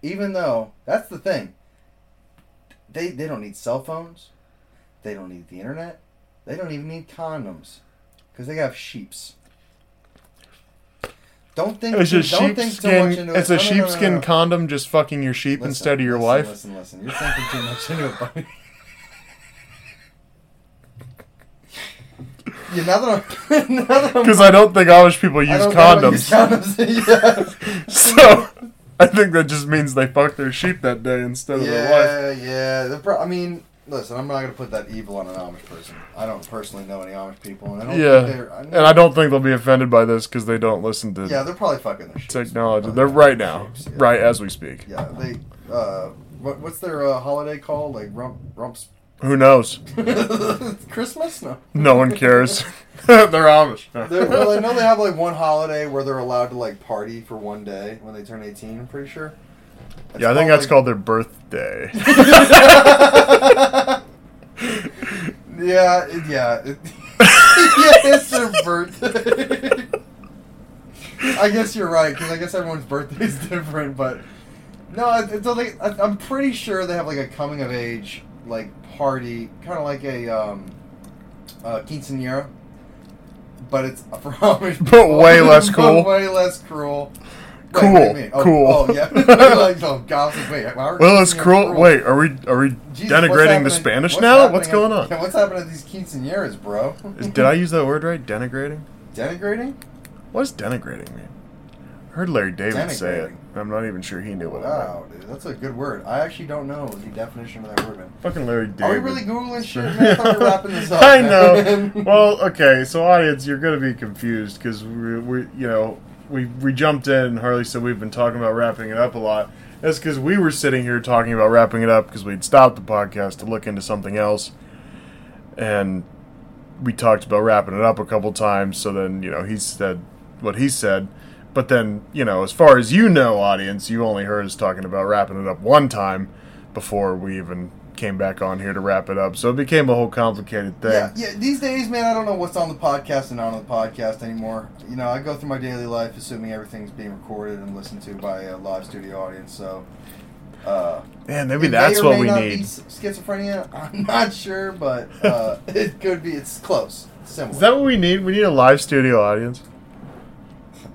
even though that's the thing. They they don't need cell phones, they don't need the internet, they don't even need condoms, because they have sheeps. Don't think. It's a don't think so much sheepskin. into it. It's a No, no, no, sheepskin no. condom, just fucking your sheep Listen, instead of your listen, wife. Listen, listen. You're thinking too much into it, buddy. Yeah, now that I'm, now that I'm, Because I don't think Amish people use I use condoms. condoms. yeah. so I think that just means they fuck their sheep that day instead of their wife. Yeah, yeah. Pro- I mean, listen, I'm not gonna put that evil on an Amish person. I don't personally know any Amish people, and I don't Yeah. think they're. I And I don't think they'll be offended by this because they don't listen to Yeah, they're probably fucking their sheep. technology. They're right now, right as we speak. Yeah, they. Uh, what, what's their uh, holiday called? Like rump rumps. Who knows? Christmas? No. No one cares. they're Amish. They're, well, I know they have like one holiday where they're allowed to like party for one day when they turn 18. I'm pretty sure. It's yeah, I think that's like- called their birthday. Yeah, yeah, yeah. It's their birthday. I guess you're right because I guess everyone's birthday is different, but no, like I- I'm pretty sure they have like a coming of age like party, kind of like a um, uh, quinceanera, but it's for Amish, But people. way less But cool. way less cruel. Wait, Cool, what do you? Oh, cool. Oh yeah. like oh gossip. Wait, well, it's quinceañera's cruel. Wait, are we are we Jesus, denigrating the Spanish what's now? What's going on? Yeah, what's happening at these quinceañeras, bro? Is- Did I use that word right? Denigrating? Denigrating? What does denigrating mean? Heard Larry David say it. I'm not even sure he knew what it meant. Wow, dude, that's a good word. I actually don't know the definition of that word, man. Fucking Larry David. Are we really googling shit? Man? I wrapping this up. I know. well, okay, so audience, you're gonna be confused because we, we, you know, we we jumped in and Harley said we've been talking about wrapping it up a lot. That's because we were sitting here talking about wrapping it up because we'd stopped the podcast to look into something else, and we talked about wrapping it up a couple times. So then, you know, he said what he said. But then, you know, as far as you know, audience, you only heard us talking about wrapping it up one time before we even came back on here to wrap it up. So it became a whole complicated thing. yeah, yeah. These days, man, I don't know what's on the podcast and not on the podcast anymore. You know, I go through my daily life assuming everything's being recorded and listened to by a live studio audience. So, uh, Man, maybe that's what we need. Schizophrenia? I'm not sure, but uh, it could be. It's close. Similar. Is that what we need? We need a live studio audience.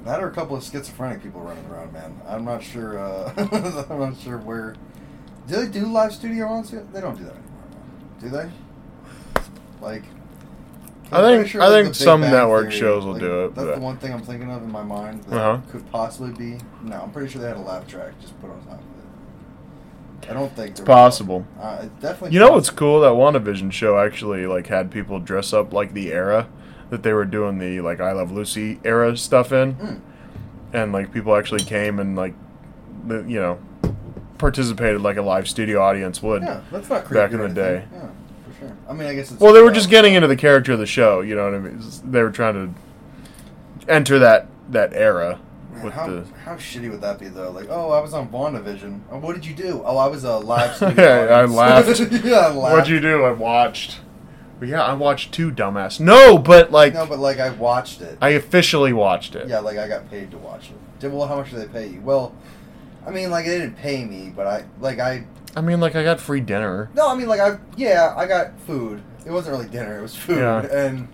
That or a couple of schizophrenic people running around, man. I'm not sure. Uh, I'm not sure where. Do they do live studio on? They don't do that anymore, man. do they? Like. I think- sure, I like, think some Bang network Theory, shows will like, do it, That's but- the one thing I'm thinking of in my mind that Uh-huh. could possibly be. No, I'm pretty sure they had a laugh track just put on top of it. I don't think It's possible. Uh, definitely. You know what's cool? That WandaVision show actually like had people dress up like the era that they were doing the like I Love Lucy era stuff in, Mm. and like people actually came and like, the, you know, participated like a live studio audience would. Yeah, that's not back in the day. Yeah, for sure. I mean, I guess it's. Well, they were just getting into the character of the show. You know what I mean? They were trying to enter that that era Man, with how, the. how shitty would that be though? Like, oh, I was on WandaVision. Oh, what did you do? Oh, I was a live studio. Yeah, I laughed. yeah, I laughed. What'd you do? I watched. Yeah, I watched two, dumbass. No, but like No, but like I watched it. I officially watched it. yeah, like I got paid to watch it. Did well? How much did they pay you? Well, I mean, like they didn't pay me, but I like I. I mean, like I got free dinner. No, I mean like I. Yeah, I got food. It wasn't really dinner. It was food. Yeah. And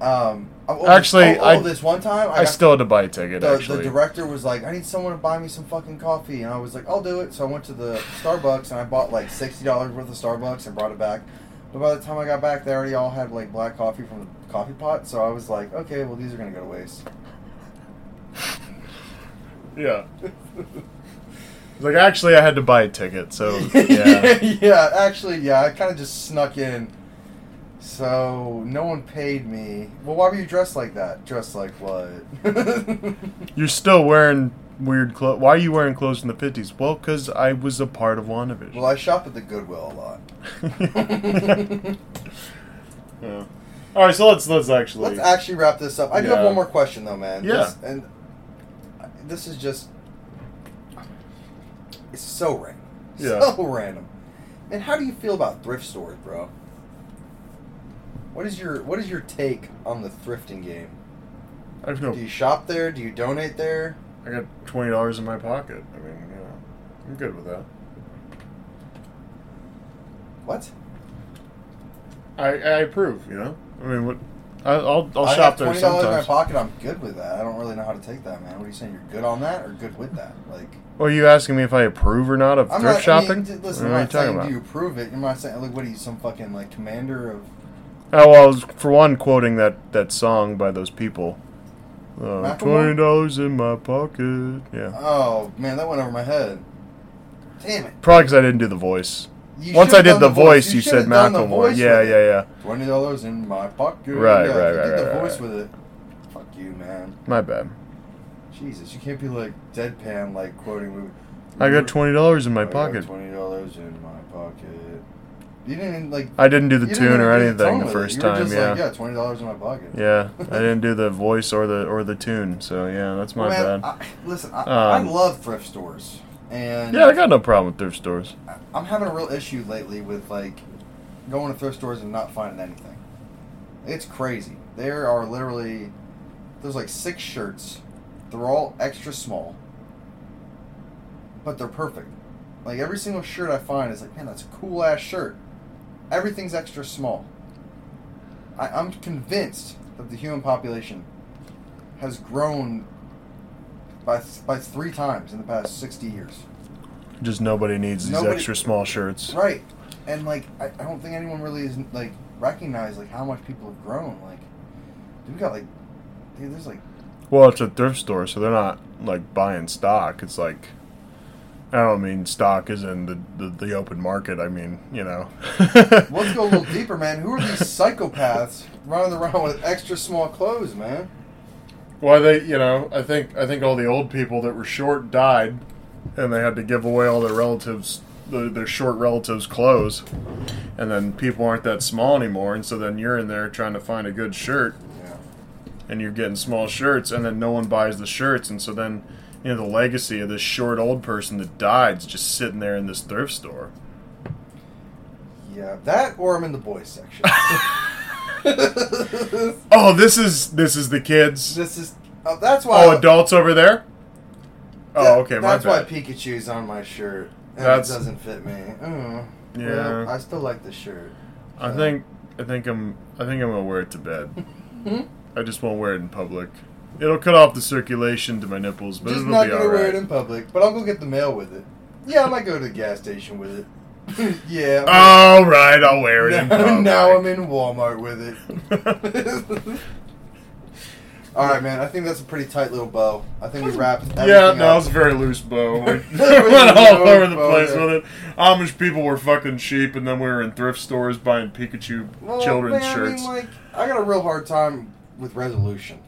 um, oh, Actually, oh, oh, I- this one time I, I still had to buy a ticket. the, actually, the director was like, I need someone to buy me some fucking coffee. And I was like, I'll do it. So I went to the Starbucks and I bought like $60 worth of Starbucks and brought it back. But by the time I got back, they already all had like black coffee from the coffee pot. So I was like, okay, well, these are going to go to waste. yeah. like actually, I had to buy a ticket. So yeah, yeah, actually, yeah, I kind of just snuck in. So no one paid me. Well, why were you dressed like that? Dressed like what? you're still wearing weird clothes. Why are you wearing clothes in the fifties? Well, because I was a part of WandaVision. Well, I shop at the Goodwill a lot. yeah. All right, so let's let's actually. Let's actually wrap this up. I do have one more question though, man. Yeah. This, and this is just it's so random. Yeah. So random. And how do you feel about thrift stores, bro? What is your what is your take on the thrifting game? I have no. Do you shop there? Do you donate there? I got twenty dollars in my pocket. I mean, you know, I'm good with that. What? I I approve. You know, I mean, what? I, I'll I'll I shop have there twenty dollars in my sometimes. pocket. I'm good with that. I don't really know how to take that, man. What are you saying? You're good on that, or good with that? Like, Well, are you asking me if I approve or not of I'm thrift not. I mean, shopping? d- listen, What I'm are you not saying talking do you approve it. You're not saying like, what are you, some fucking like commander of? Oh well, I was for one quoting that that song by those people. Uh, Twenty dollars in my pocket. Yeah, Oh man, that went over my head. Damn it! probably because I didn't do the voice. You Once I did done the voice, you, said Macklemore. voice Yeah, yeah, yeah. Twenty dollars in my pocket. Right, yeah, right, if you right, Did the right, voice right. with it. Fuck you, man. My bad. Jesus, you can't be like deadpan, like quoting. Me. I got twenty dollars in my pocket. Twenty dollars in my pocket. You didn't like. I didn't do the tune or the anything the first You were time. just Yeah. Like, yeah, twenty dollars in my pocket. Yeah, I didn't do the voice or the or the tune, so yeah, that's my Man, bad. I, listen, I, Um, I love thrift stores, and yeah, I got no problem with thrift stores. I'm having a real issue lately with like going to thrift stores and not finding anything. It's crazy. There are literally there's like six shirts. They're all extra small, but they're perfect. Like every single shirt I find is like, man, that's a cool ass shirt. Everything's extra small. I, I'm convinced that the human population has grown by by three times in the past sixty years. Just nobody needs these Nobody- extra small shirts. Right. And like I, I don't think anyone really is like recognize like how much people have grown. Like dude, we got like dude, there's like Well, it's a thrift store, so they're not like buying stock. It's like Oh, I don't mean stock is in the, the, the open market. I mean, you know. let's go a little deeper, man. Who are these psychopaths running around with extra small clothes, man? Why they, you know, I think I think all the old people that were short died, and they had to give away all their relatives, their, their short relatives' clothes, and then people aren't that small anymore, and so then you're in there trying to find a good shirt, Yeah. and you're getting small shirts, and then no one buys the shirts, and so then you know the legacy of this short old person that died is just sitting there in this thrift store. Yeah. That or I'm in the boys section. Oh, this is this is the kids. this is oh, that's why Oh, adults over there. Oh, okay, my That's why. Pikachu's on my shirt. And it doesn't fit me. Mm. Yeah. Well, I still like the shirt. I think I think I'm I think I'm gonna wear it to bed. I just won't wear it in public. It'll cut off the circulation to my nipples, but Just it'll not be gonna wear it in public, but I'll go get the mail with it. Yeah, I might go to the gas station with it. yeah. All right, I'll wear it in now, public. now I'm in Walmart with it. All right, man. I think that's a pretty tight little bow. I think we wrapped. yeah, no, up. it's a very loose bow. We went all over the bow, place yeah. with it. Amish people were fucking sheep, and then we were in thrift stores buying Pikachu Well, children's man, shirts. I mean, like, I got a real hard time with resolution.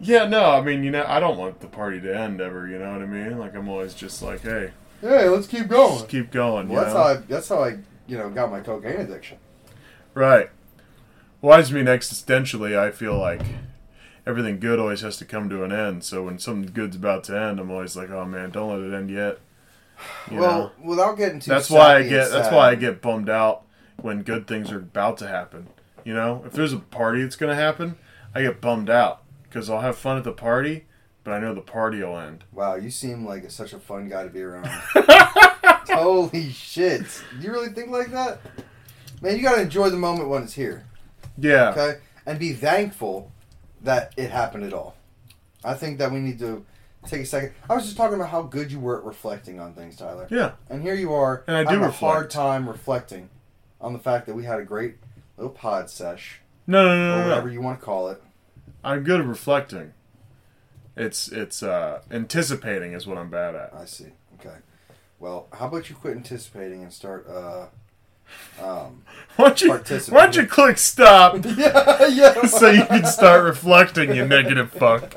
Yeah, no, I mean, you know, I don't want the party to end ever. You know what I mean? Like, I'm always just like, hey, Hey, let's keep going. just keep going. Well, that's know? how I. That's how I. You know, got my cocaine addiction. Right. Well, I just mean existentially, I feel like everything good always has to come to an end. So when something good's about to end, I'm always like, oh man, don't let it end yet. You well, know? without getting too. that's why I get. That's why I get bummed out when good things are about to happen. You know, if there's a party that's gonna happen, I get bummed out because I'll have fun at the party, but I know the party will end. Wow, you seem like such a fun guy to be around. Holy shit! Do you really think like that? Man, you gotta enjoy the moment when it's here, Yeah. okay? And be thankful that it happened at all. I think that we need to take a second. I was just talking about how good you were at reflecting on things, Tyler. Yeah. And here you are. And I do having a hard time reflecting on the fact that we had a great little pod sesh, No, no, or no, no, whatever no. you want to call it. I'm good at reflecting. It's it's uh anticipating is what I'm bad at. I see. Okay. Well, how about you quit anticipating and start uh um Why don't you, why don't you click stop Yeah, yeah. so you can start reflecting, you negative fuck?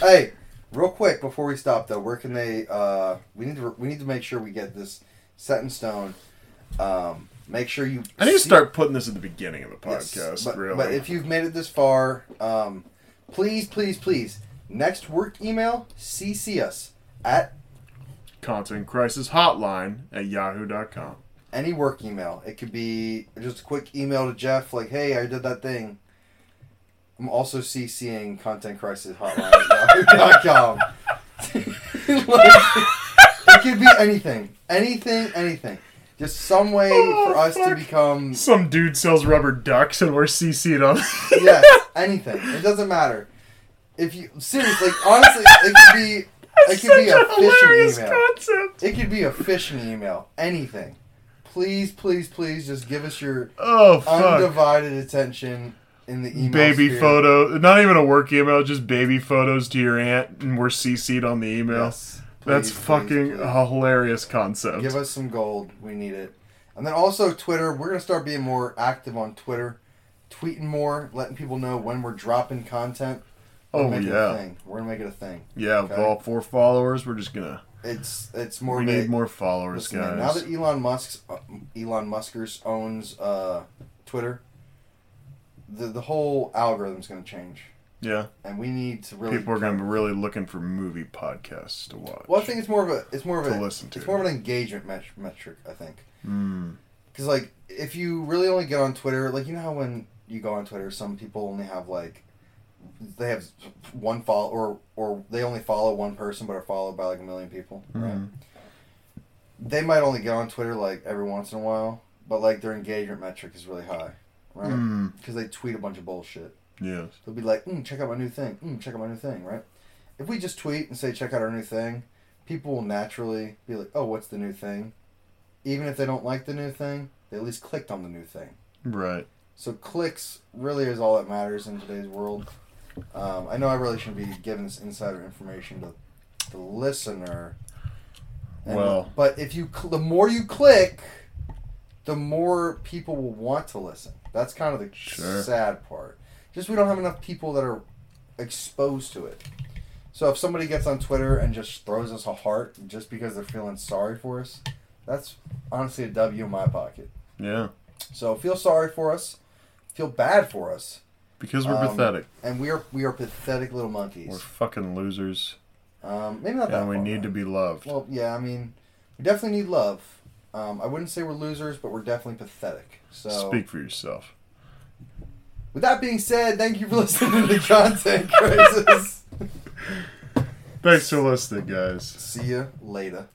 hey, Real quick before we stop though, where can they? Uh, we need to we need to make sure we get this set in stone. Um, make sure you. I need to see- start putting this at the beginning of the Yes, podcast. but, really, but if you've made it this far, um, please, please, please, next work email, CC us at content crisis hotline at yahoo.com. any work email. It could be just a quick email to Jeff, like, "Hey, I did that thing." I'm also CCing Content Crisis Hotline at yahoo.com. Like, it could be anything, anything, anything. Just some way Oh, for us to become Some dude sells rubber ducks and we're CC'd on. yes, anything. It doesn't matter. If you seriously, like, honestly, it could be it could be a Such hilarious phishing email. concept. It could be a phishing email. Anything. Please, please, please, just give us your Oh undivided attention in the email. baby sphere. photo, not even a work email, just baby photos to your aunt, and we're CC'd on the email. Yes. That's Please, fucking please, please. a hilarious concept. Give us some gold. We need it. And then also Twitter. We're gonna start being more active on Twitter, tweeting more, letting people know when we're dropping content. We're Oh, gonna make it yeah. a thing. We're gonna make it a thing. yeah, with all four followers, we're just gonna. It's it's more. we a- need more followers, Listen, man, guys. now that Elon Musk's uh, Elon Muskers owns uh, Twitter, the the whole algorithm's going to change, yeah, and we need to really. people are gonna be really looking for movie podcasts to watch. Well, I think it's more of a it's more of To a listen to. it's more of an engagement met- metric. I think Mm, because like if you really only get on Twitter, like you know how when you go on Twitter, some people only have like they have one follow or or they only follow one person but are followed by like a million people, right? Mhm. they might only get on Twitter like every once in a while, but like their engagement metric is really high, right? Mm, Because they tweet a bunch of bullshit. Yes. They'll be like, mm, "Check out my new thing. Mm, check out my new thing." Right? If we just tweet and say, "Check out our new thing," people will naturally be like, "Oh, what's the new thing?" Even if they don't like the new thing, they at least clicked on the new thing. Right. So clicks really is all that matters in today's world. Um, I know I really shouldn't be giving this insider information to the listener. And- Well- but if you cl- the more you click, the more people will want to listen. That's kind of the Sure. sad part. Just we don't have enough people that are exposed to it. So if somebody gets on Twitter and just throws us a heart just because they're feeling sorry for us, that's honestly a W in my pocket. Yeah. So feel sorry for us, feel bad for us, Because we're Um, pathetic. and we are we are pathetic little monkeys. We're fucking losers, Um, maybe not that. and we need to be loved. Well, yeah, I mean, we definitely need love. Um, I wouldn't say we're losers, but we're definitely pathetic. So, Speak for yourself. With that being said, thank you for listening to the Content Crisis. Thanks for listening, guys. See you later.